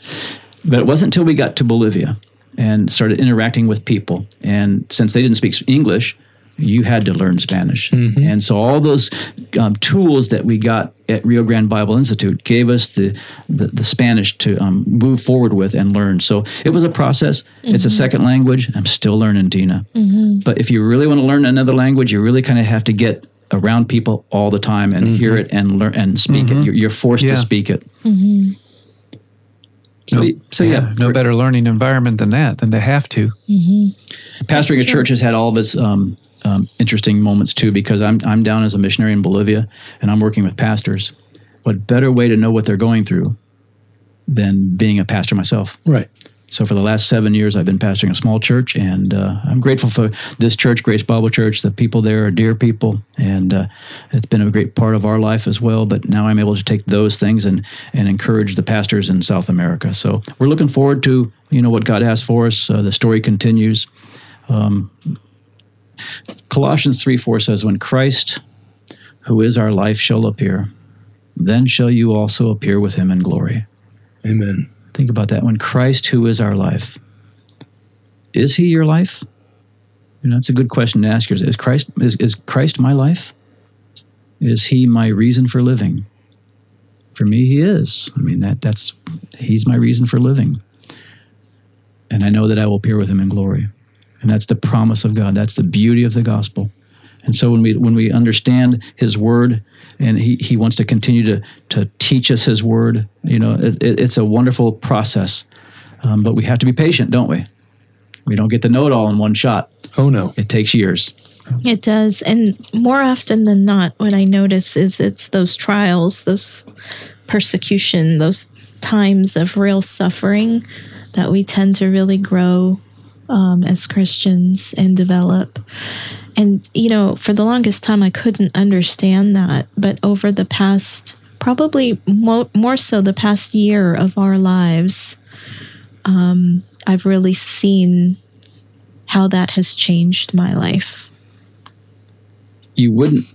[SPEAKER 6] But it wasn't until we got to Bolivia and started interacting with people. And since they didn't speak English, you had to learn Spanish. Mm-hmm. And so all those um, tools that we got at Rio Grande Bible Institute gave us the, the, the Spanish to um, move forward with and learn. So it was a process. It's a mm-hmm. second language. I'm still learning, Tina. Mm-hmm. But if you really want to learn another language, you really kind of have to get around people all the time and hear it and learn and speak it. You're, you're forced
[SPEAKER 3] Yeah.
[SPEAKER 6] to speak it. So,
[SPEAKER 3] No-
[SPEAKER 6] so yeah,
[SPEAKER 3] no better learning environment than that, than to have to.
[SPEAKER 6] pastoring a church has had all of its um, um, interesting moments too because I'm, I'm down as a missionary in Bolivia and I'm working with pastors. What better way to know what they're going through than being a pastor myself?
[SPEAKER 4] Right.
[SPEAKER 6] So for the last seven years, I've been pastoring a small church, and uh, I'm grateful for this church, Grace Bible Church. The people there are dear people, and uh, it's been a great part of our life as well. But now I'm able to take those things and and encourage the pastors in South America. So we're looking forward to you know what God has for us. Uh, the story continues. Um, Colossians three four says, "When Christ, who is our life, shall appear, then shall you also appear with Him in glory."
[SPEAKER 4] Amen.
[SPEAKER 6] Think about that. When Christ, who is our life, is He your life? You know, that's a good question to ask yourself. Is Christ is, is Christ my life? Is He my reason for living? For me, He is. I mean, that that's He's my reason for living, and I know that I will appear with Him in glory, and that's the promise of God. That's the beauty of the gospel. And so when we when we understand His Word, and He He wants to continue to to teach us His Word, you know, it, it- it's a wonderful process. Um, but we have to be patient, don't we? We don't get to know it all in one shot.
[SPEAKER 4] Oh no.
[SPEAKER 6] It takes years.
[SPEAKER 5] It does. And more often than not, what I notice is it's those trials, those persecution, those times of real suffering that we tend to really grow um, as Christians and develop. And, you know, for the longest time, I couldn't understand that. But over the past, probably mo- more so the past year of our lives, um, I've really seen how that has changed my life.
[SPEAKER 6] You wouldn't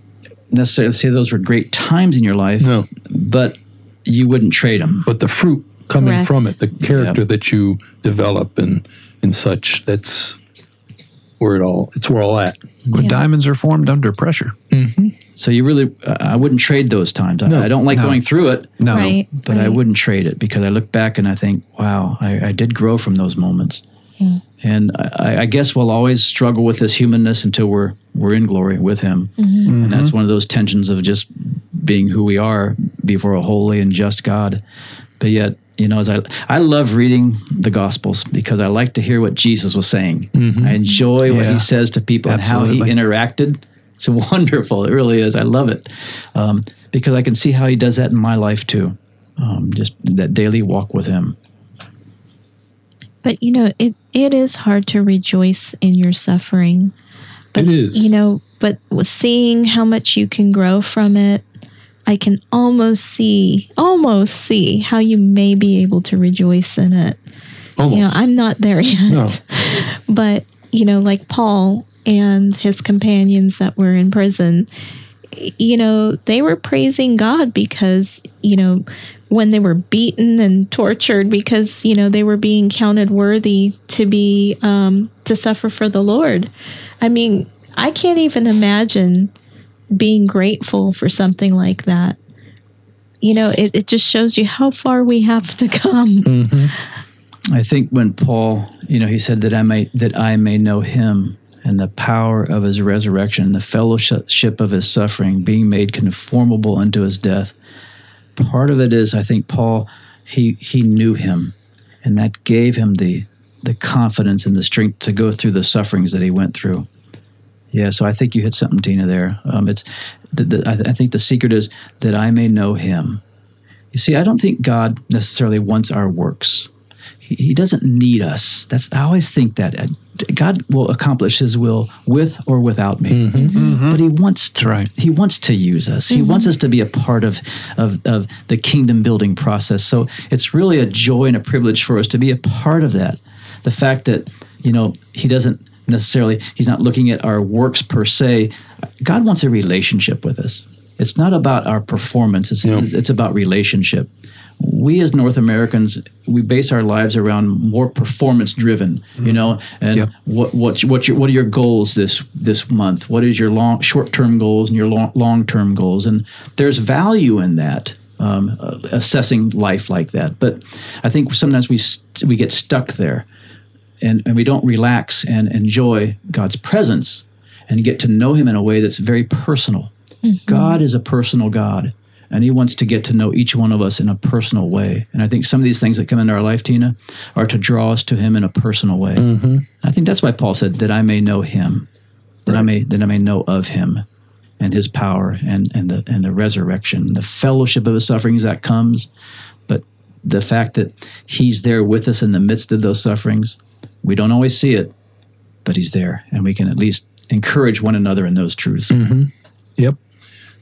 [SPEAKER 6] necessarily say those were great times in your life,
[SPEAKER 4] No.
[SPEAKER 6] but you wouldn't trade them.
[SPEAKER 4] But the fruit coming
[SPEAKER 5] Correct.
[SPEAKER 4] from it, the character
[SPEAKER 6] Yep.
[SPEAKER 4] that you develop and and such, that's where it all it's where all at.
[SPEAKER 3] But
[SPEAKER 5] Yeah.
[SPEAKER 3] diamonds are formed under pressure. Mm-hmm.
[SPEAKER 6] So you really, I wouldn't trade those times. I,
[SPEAKER 4] No.
[SPEAKER 6] I don't like
[SPEAKER 3] No.
[SPEAKER 6] going through it,
[SPEAKER 3] No,
[SPEAKER 5] Right.
[SPEAKER 6] but I wouldn't trade it because I look back and I think, wow, I, I did grow from those moments. Yeah. And I, I guess we'll always struggle with this humanness until we're we're in glory with Him, mm-hmm. and that's mm-hmm. one of those tensions of just being who we are before a holy and just God. But yet, you know, as I I love reading the Gospels because I like to hear what Jesus was saying. I enjoy what
[SPEAKER 3] Yeah.
[SPEAKER 6] He says to people and how He interacted. It's [laughs] wonderful. It really is. I love it um, because I can see how He does that in my life too. Um, just that daily walk with Him.
[SPEAKER 5] But you know, it it is hard to rejoice in your suffering. But
[SPEAKER 4] It is.
[SPEAKER 5] you know, but seeing how much you can grow from it, I can almost see, almost see how you may be able to rejoice in it.
[SPEAKER 4] Almost.
[SPEAKER 5] You know, I'm not there yet.
[SPEAKER 4] No. [laughs]
[SPEAKER 5] But, you know, like Paul and his companions that were in prison, you know, they were praising God because, you know, when they were beaten and tortured because, you know, they were being counted worthy to be, um, to suffer for the Lord. I mean, I can't even imagine being grateful for something like that. You know, it, it just shows you how far we have to come. Mm-hmm.
[SPEAKER 6] I think when Paul, you know, he said that I may that I may know him and the power of his resurrection, the fellowship of his suffering, being made conformable unto his death. Part of it is I think Paul he he knew him and that gave him the the confidence and the strength to go through the sufferings that he went through. Yeah, so I think you hit something, Tina. There, um, it's. The, the, I, I think the secret is that I may know Him. You see, I don't think God necessarily wants our works. He, he doesn't need us. That's I always think that Uh, God will accomplish His will with or without me. But He wants to.
[SPEAKER 3] right.
[SPEAKER 6] He wants to use us. He wants us to be a part of, of of the kingdom building process. So it's really a joy and a privilege for us to be a part of that. The fact that you know He doesn't necessarily He's not looking at our works per se. God wants a relationship with us. It's not about our performance. It's it's about relationship we as North Americans, we base our lives around more performance driven, you know, and
[SPEAKER 3] Yep.
[SPEAKER 6] what what what your what are your goals this this month? What is your long short term goals and your long long term goals? And there's value in that. Um, uh, assessing life like that, but I think sometimes we st- we get stuck there, and, and we don't relax and enjoy God's presence and get to know Him in a way that's very personal. Mm-hmm. God is a personal God, and He wants to get to know each one of us in a personal way. And I think some of these things that come into our life, Tina, are to draw us to Him in a personal way. Mm-hmm. I think that's why Paul said that I may know Him, that I may that I may know of Him, and His power and and the and the resurrection, the fellowship of His sufferings that comes, but the fact that He's there with us in the midst of those sufferings, we don't always see it, but He's there, and we can at least encourage one another in those truths.
[SPEAKER 4] Yep.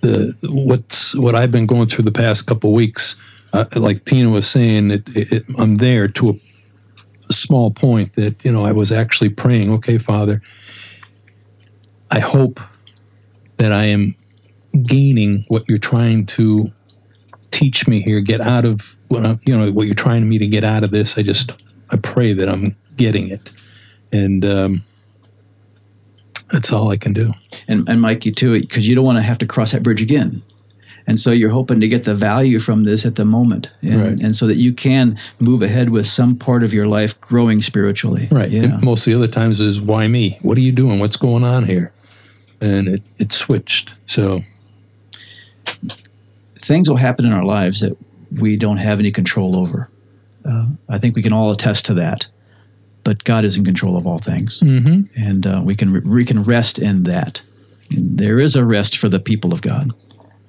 [SPEAKER 4] The what's what I've been going through the past couple weeks, uh, like Tina was saying, it, it- I'm there to a small point that you know I was actually praying. Okay, Father, I hope that I am gaining what you're trying to teach me here. Get out of what I'm, you know what you're trying me to get out of this. I just I pray that I'm getting it, and um, that's all I can do.
[SPEAKER 6] and, and Mike, you too, because you don't want to have to cross that bridge again. And so you're hoping to get the value from this at the moment, and,
[SPEAKER 4] Right.
[SPEAKER 6] and so that you can move ahead with some part of your life growing spiritually.
[SPEAKER 4] Right.
[SPEAKER 6] Yeah.
[SPEAKER 4] And most of the other times is why me? What are you doing? What's going on here? And it, it switched. So
[SPEAKER 6] Things will happen in our lives that we don't have any control over. Uh, I think we can all attest to that. But God is in control of all things, mm-hmm. and uh, we can we can rest in that. And there is a rest for the people of God,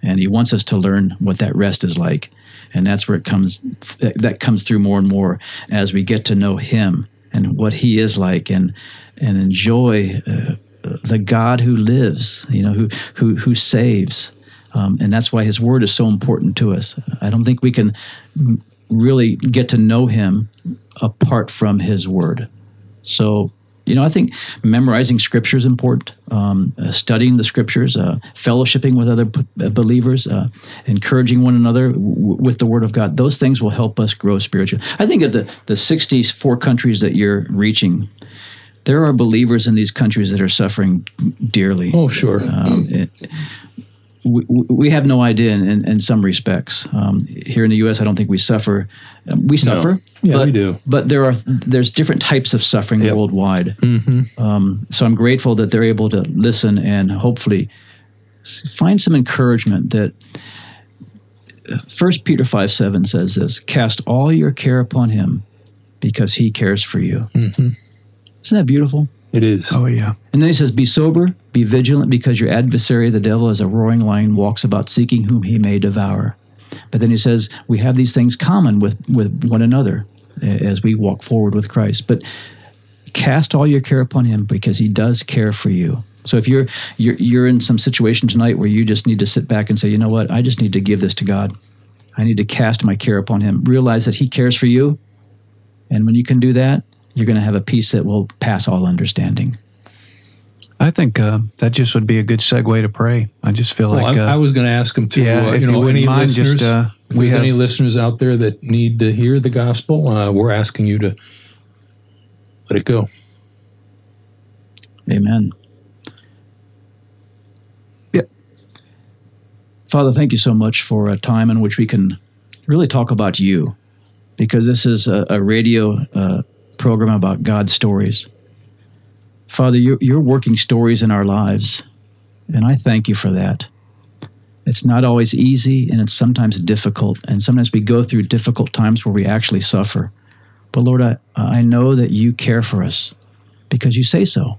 [SPEAKER 6] and He wants us to learn what that rest is like, and that's where it comes. That comes through more and more as we get to know Him and what He is like, and and enjoy uh, the God who lives, you know, who who who saves, um, and that's why His Word is so important to us. I don't think we can m- really get to know Him apart from His Word. So, you know, I think memorizing Scripture is important. Um, uh, studying the Scriptures, uh, fellowshipping with other p- uh, believers, uh, encouraging one another w- with the Word of God. Those things will help us grow spiritually. I think of the the 64 countries that you're reaching. There are believers in these countries that are suffering dearly.
[SPEAKER 4] oh sure.
[SPEAKER 6] Um, it, we, we have no idea in, in, in some respects. Um, here in the U.S., I don't think we suffer. um, We suffer.
[SPEAKER 4] Yeah,
[SPEAKER 6] but,
[SPEAKER 4] we do.
[SPEAKER 6] But there are there's different types of suffering
[SPEAKER 4] Yep.
[SPEAKER 6] worldwide. Um, so I'm grateful that they're able to listen and hopefully find some encouragement. That First Peter five seven says this: "Cast all your care upon Him, because He cares for you."
[SPEAKER 4] Mm-hmm.
[SPEAKER 6] Isn't that beautiful?
[SPEAKER 4] It is.
[SPEAKER 3] Oh yeah.
[SPEAKER 6] And then he says, Be sober, be vigilant, because your adversary, the devil, as a roaring lion, walks about seeking whom he may devour. But then he says, We have these things common with, with one another as we walk forward with Christ. But cast all your care upon him because he does care for you. So if you're you're you're in some situation tonight where you just need to sit back and say, you know what, I just need to give this to God. I need to cast my care upon Him. Realize that He cares for you, and when you can do that, you're going to have a peace that will pass all understanding.
[SPEAKER 3] I think uh, that just would be a good segue to pray. I just feel
[SPEAKER 4] Well,
[SPEAKER 3] like
[SPEAKER 4] I,
[SPEAKER 3] uh,
[SPEAKER 4] I was going to ask him to.
[SPEAKER 3] yeah,
[SPEAKER 4] uh,
[SPEAKER 3] if
[SPEAKER 4] you
[SPEAKER 3] you
[SPEAKER 4] know,
[SPEAKER 3] wouldn't
[SPEAKER 4] any
[SPEAKER 3] mind, just,
[SPEAKER 4] listeners,
[SPEAKER 3] uh,
[SPEAKER 4] if
[SPEAKER 3] we
[SPEAKER 4] there's any listeners out there that need to hear the gospel, uh, we're asking you to let it go.
[SPEAKER 6] Amen.
[SPEAKER 3] Yeah.
[SPEAKER 6] Father, thank you so much for a time in which we can really talk about you, because this is a, a radio uh, program about God's stories. Father, you're, you're working stories in our lives, and I thank you for that. It's not always easy, and it's sometimes difficult, and sometimes we go through difficult times where we actually suffer. But Lord, I, I know that you care for us because you say so.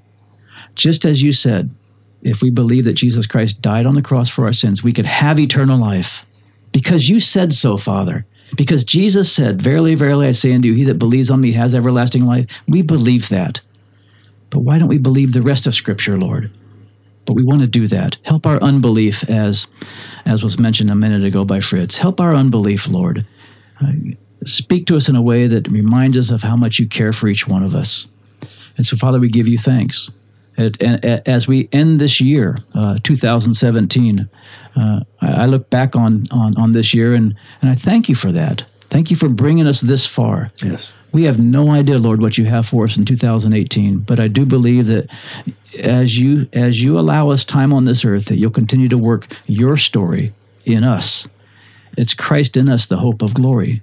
[SPEAKER 6] Just as you said, if we believe that Jesus Christ died on the cross for our sins, we could have eternal life. Because you said so, Father. Because Jesus said, Verily, verily, I say unto you, he that believes on me has everlasting life. We believe that. But why don't we believe the rest of Scripture, Lord? But we want to do that. Help our unbelief, as, as was mentioned a minute ago by Fritz. Help our unbelief, Lord. Uh, speak to us in a way that reminds us of how much you care for each one of us. And so, Father, we give you thanks. And, and as we end this year, uh, 2017, uh, I, I look back on, on, on this year and, and I thank you for that. Thank you for bringing us this far.
[SPEAKER 4] Yes.
[SPEAKER 6] We have no idea, Lord, what you have for us in 2018, but I do believe that as you as you allow us time on this earth, that you'll continue to work your story in us. It's Christ in us, the hope of glory.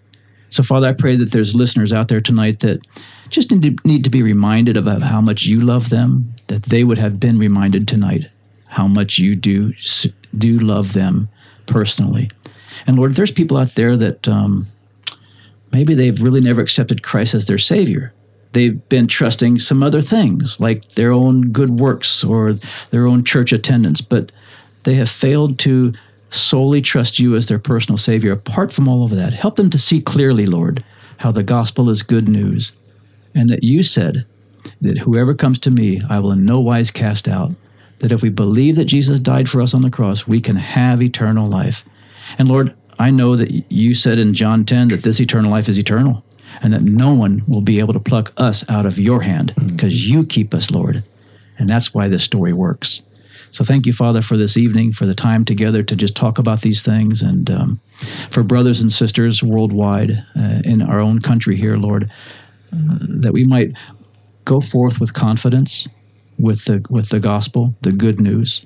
[SPEAKER 6] So, Father, I pray that there's listeners out there tonight that just need to, need to be reminded about how much you love them, that they would have been reminded tonight how much you do do love them personally. And Lord, there's people out there that um, maybe they've really never accepted Christ as their Savior. They've been trusting some other things, like their own good works or their own church attendance, but they have failed to solely trust you as their personal Savior. Apart from all of that, help them to see clearly, Lord, how the gospel is good news, and that you said that whoever comes to me, I will in no wise cast out. That if we believe that Jesus died for us on the cross, we can have eternal life. And Lord, I know that you said in John 10 that this eternal life is eternal and that no one will be able to pluck us out of your hand because you keep us, Lord. And that's why this story works. So thank you, Father, for this evening, for the time together to just talk about these things, and um, for brothers and sisters worldwide uh, in our own country here, Lord, uh, that we might go forth with confidence with the with the gospel, the good news.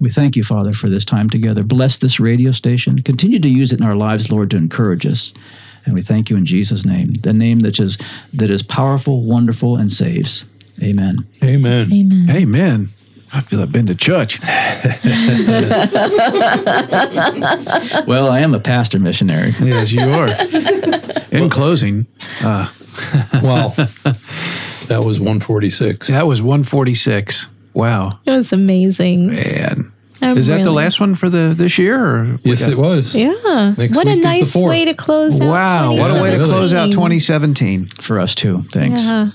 [SPEAKER 6] We thank you, Father, for this time together. Bless this radio station. Continue to use it in our lives, Lord, to encourage us. And we thank you in Jesus' name, the name that is that is powerful, wonderful, and saves. Amen.
[SPEAKER 4] Amen.
[SPEAKER 5] Amen.
[SPEAKER 3] Amen. I feel I've been to church. [laughs]
[SPEAKER 6] Well, I am a pastor missionary.
[SPEAKER 3] Yes, you are. [laughs] In closing, uh, [laughs]
[SPEAKER 4] Wow. that was 146.
[SPEAKER 3] that was 146. Wow,
[SPEAKER 5] That was amazing.
[SPEAKER 3] man.
[SPEAKER 5] I'm
[SPEAKER 3] Is that the
[SPEAKER 5] really-
[SPEAKER 3] last one for the this year? Or we
[SPEAKER 4] Yes,
[SPEAKER 3] got-
[SPEAKER 4] it was.
[SPEAKER 5] Yeah.
[SPEAKER 4] Next
[SPEAKER 5] what a
[SPEAKER 4] week is the
[SPEAKER 5] nice
[SPEAKER 4] fourth.
[SPEAKER 5] way to close out.
[SPEAKER 3] Wow, what a way to
[SPEAKER 5] 2017.
[SPEAKER 3] close out 2017.
[SPEAKER 6] For us too. Thanks.
[SPEAKER 5] Yeah.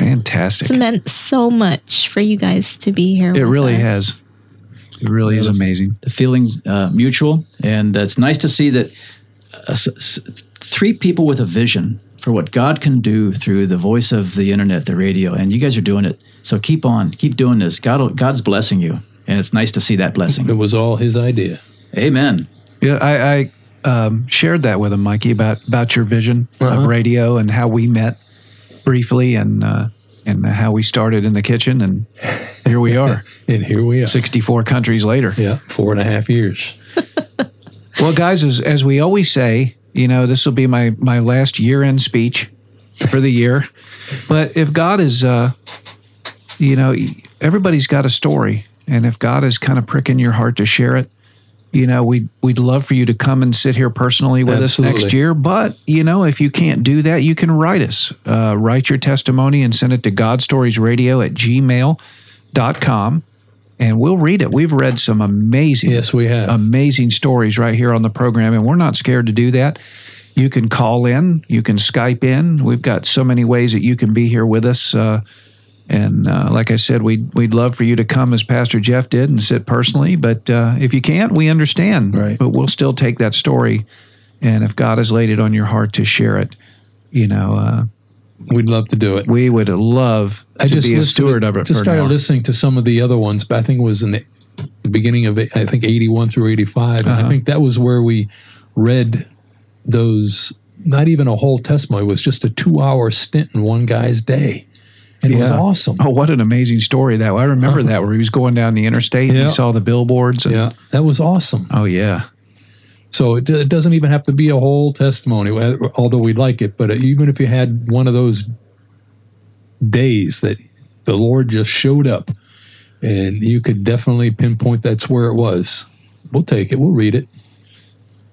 [SPEAKER 3] Fantastic.
[SPEAKER 5] It's meant so much for you guys to be here.
[SPEAKER 3] It
[SPEAKER 5] with
[SPEAKER 3] really
[SPEAKER 5] us.
[SPEAKER 3] has. It really is amazing.
[SPEAKER 6] the feelings uh, mutual, and it's nice to see that uh, s- s- three people with a vision for what God can do through the voice of the internet, the radio, and you guys are doing it. So keep on, keep doing this. God, God's blessing you, and it's nice to see that blessing.
[SPEAKER 4] It was all his idea.
[SPEAKER 6] Amen.
[SPEAKER 3] Yeah, I, I um, shared that with him, Mikey, about about your vision of radio and how we met briefly and uh, and how we started in the kitchen, and here we are, [laughs]
[SPEAKER 4] And here we are.
[SPEAKER 3] 64 countries later.
[SPEAKER 4] Yeah, four and a half years. [laughs]
[SPEAKER 3] Well, guys, as, as we always say, you know, this will be my, my last year end speech for the year. But if God is, uh, you know, everybody's got a story. And if God is kind of pricking your heart to share it, you know, we'd, we'd love for you to come and sit here personally with us next year. But, you know, if you can't do that, you can write us. Uh, write your testimony and send it to godstoriesradio at gmail.com. And we'll read it. We've read some amazing
[SPEAKER 4] Yes, we have.
[SPEAKER 3] amazing stories right here on the program, and we're not scared to do that. You can call in, you can Skype in. We've got so many ways that you can be here with us, uh, And uh, like I said, we'd, we'd love for you to come as Pastor Jeff did and sit personally. But uh, if you can't, we understand.
[SPEAKER 4] Right.
[SPEAKER 3] But we'll still take that story. And if God has laid it on your heart to share it, you know, uh,
[SPEAKER 4] We'd love to do it.
[SPEAKER 3] we would love
[SPEAKER 4] I
[SPEAKER 3] to
[SPEAKER 4] just
[SPEAKER 3] be a steward
[SPEAKER 4] to,
[SPEAKER 3] of it
[SPEAKER 4] Just started listening to some of the other ones, but I think it was in the, beginning of I think eighty one through eighty five,
[SPEAKER 3] Uh-huh.
[SPEAKER 4] and I think that was where we read those. Not even a whole testimony; it was just a two hour stint in one guy's day, and it was awesome.
[SPEAKER 3] Oh, what an amazing story that! I remember that where he was going down the interstate and he saw the billboards. And,
[SPEAKER 4] Yeah, that was awesome.
[SPEAKER 3] Oh yeah.
[SPEAKER 4] So it, it doesn't even have to be a whole testimony, although we'd like it. But even if you had one of those days that the Lord just showed up, and you could definitely pinpoint that's where it was, we'll take it. We'll read it.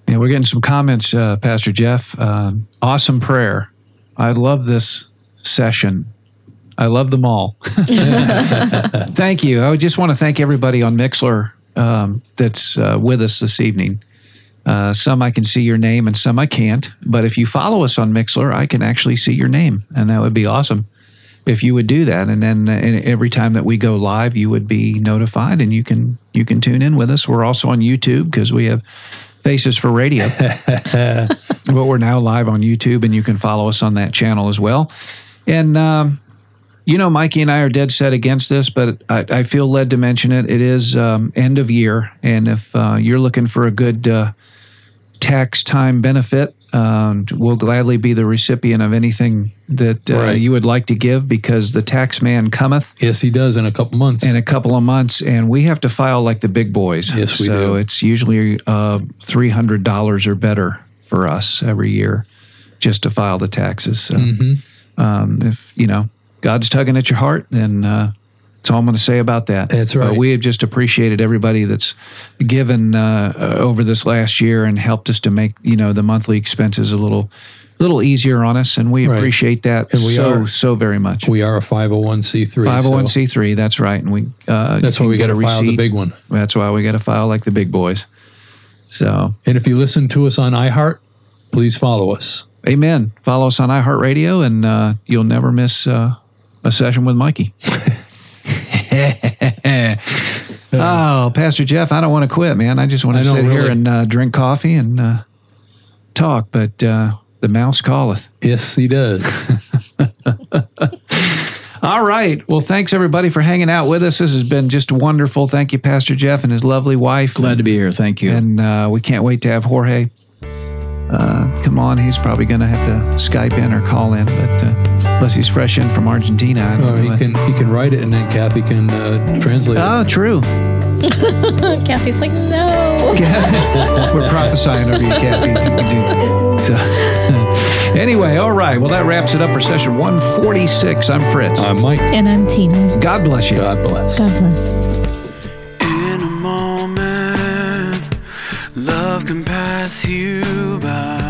[SPEAKER 3] Yeah, we're getting some comments, uh, Pastor Jeff. Um, awesome prayer. I love this session. I love them all. [laughs] thank you. I just want to thank everybody on Mixlr um, that's uh, with us this evening. Uh, some I can see your name and some I can't. But if you follow us on Mixlr, I can actually see your name, and that would be awesome if you would do that. And then uh, and every time that we go live, you would be notified, and you can you can tune in with us. We're also on YouTube because we have Faces for Radio. [laughs] but we're now live on YouTube, and you can follow us on that channel as well. And um, you know, Mikey and I are dead set against this, but I, I feel led to mention it. It is um, end of year, and if uh, you're looking for a good uh, tax time benefit, um, we'll gladly be the recipient of anything that uh,
[SPEAKER 4] Right.
[SPEAKER 3] you would like to give because the tax man cometh
[SPEAKER 4] Yes, he does in a couple months.
[SPEAKER 3] in a couple of months, and we have to file like the big boys.
[SPEAKER 4] Yes, we
[SPEAKER 3] so
[SPEAKER 4] do.
[SPEAKER 3] it's usually uh, three hundred dollars or better for us every year just to file the taxes. So,
[SPEAKER 4] Mm-hmm.
[SPEAKER 3] um, if you know God's tugging at your heart, then uh, that's all I'm going to say about that.
[SPEAKER 4] That's
[SPEAKER 3] But
[SPEAKER 4] right.
[SPEAKER 3] we have just appreciated everybody that's given uh, uh, over this last year and helped us to make you know the monthly expenses a little. little easier on us, and we
[SPEAKER 4] Right.
[SPEAKER 3] appreciate that
[SPEAKER 4] And we
[SPEAKER 3] so
[SPEAKER 4] are-
[SPEAKER 3] so very much.
[SPEAKER 4] we are a 501c3.
[SPEAKER 3] 501c3. That's right, and we uh,
[SPEAKER 4] That's why we got to file the big one.
[SPEAKER 3] That's why we got to file like the big boys. So,
[SPEAKER 4] And if you listen to us on iHeart, please follow us.
[SPEAKER 3] amen. Follow us on iHeartRadio, and uh, you'll never miss uh, a session with Mikey. [laughs] oh, Pastor Jeff, I don't want to quit, man. I just want to sit here and uh, drink coffee and uh, talk, but uh, the mouse calleth.
[SPEAKER 4] Yes, he does. [laughs]
[SPEAKER 3] All right. Well, thanks everybody for hanging out with us. This has been just wonderful. Thank you, Pastor Jeff and his lovely wife.
[SPEAKER 6] Glad to be here. Thank you.
[SPEAKER 3] And uh, we can't wait to have Jorge uh, come on. He's probably going to have to Skype in or call in, but unless he's fresh in from Argentina. I don't
[SPEAKER 4] or
[SPEAKER 3] know.
[SPEAKER 4] he can he can write it and then Kathy can uh, translate it.
[SPEAKER 3] Oh, true. [laughs]
[SPEAKER 5] Kathy's like, no. [laughs]
[SPEAKER 3] We're prophesying over you, Kathy. [laughs] So, anyway, all right. Well, that wraps it up for session 146. I'm Fritz.
[SPEAKER 4] I'm Mike.
[SPEAKER 5] And I'm Tina.
[SPEAKER 3] God bless you.
[SPEAKER 4] God bless.
[SPEAKER 5] God bless.
[SPEAKER 7] In a moment, love can pass you by.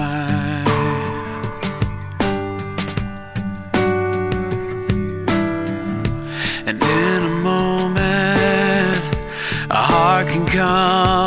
[SPEAKER 7] Come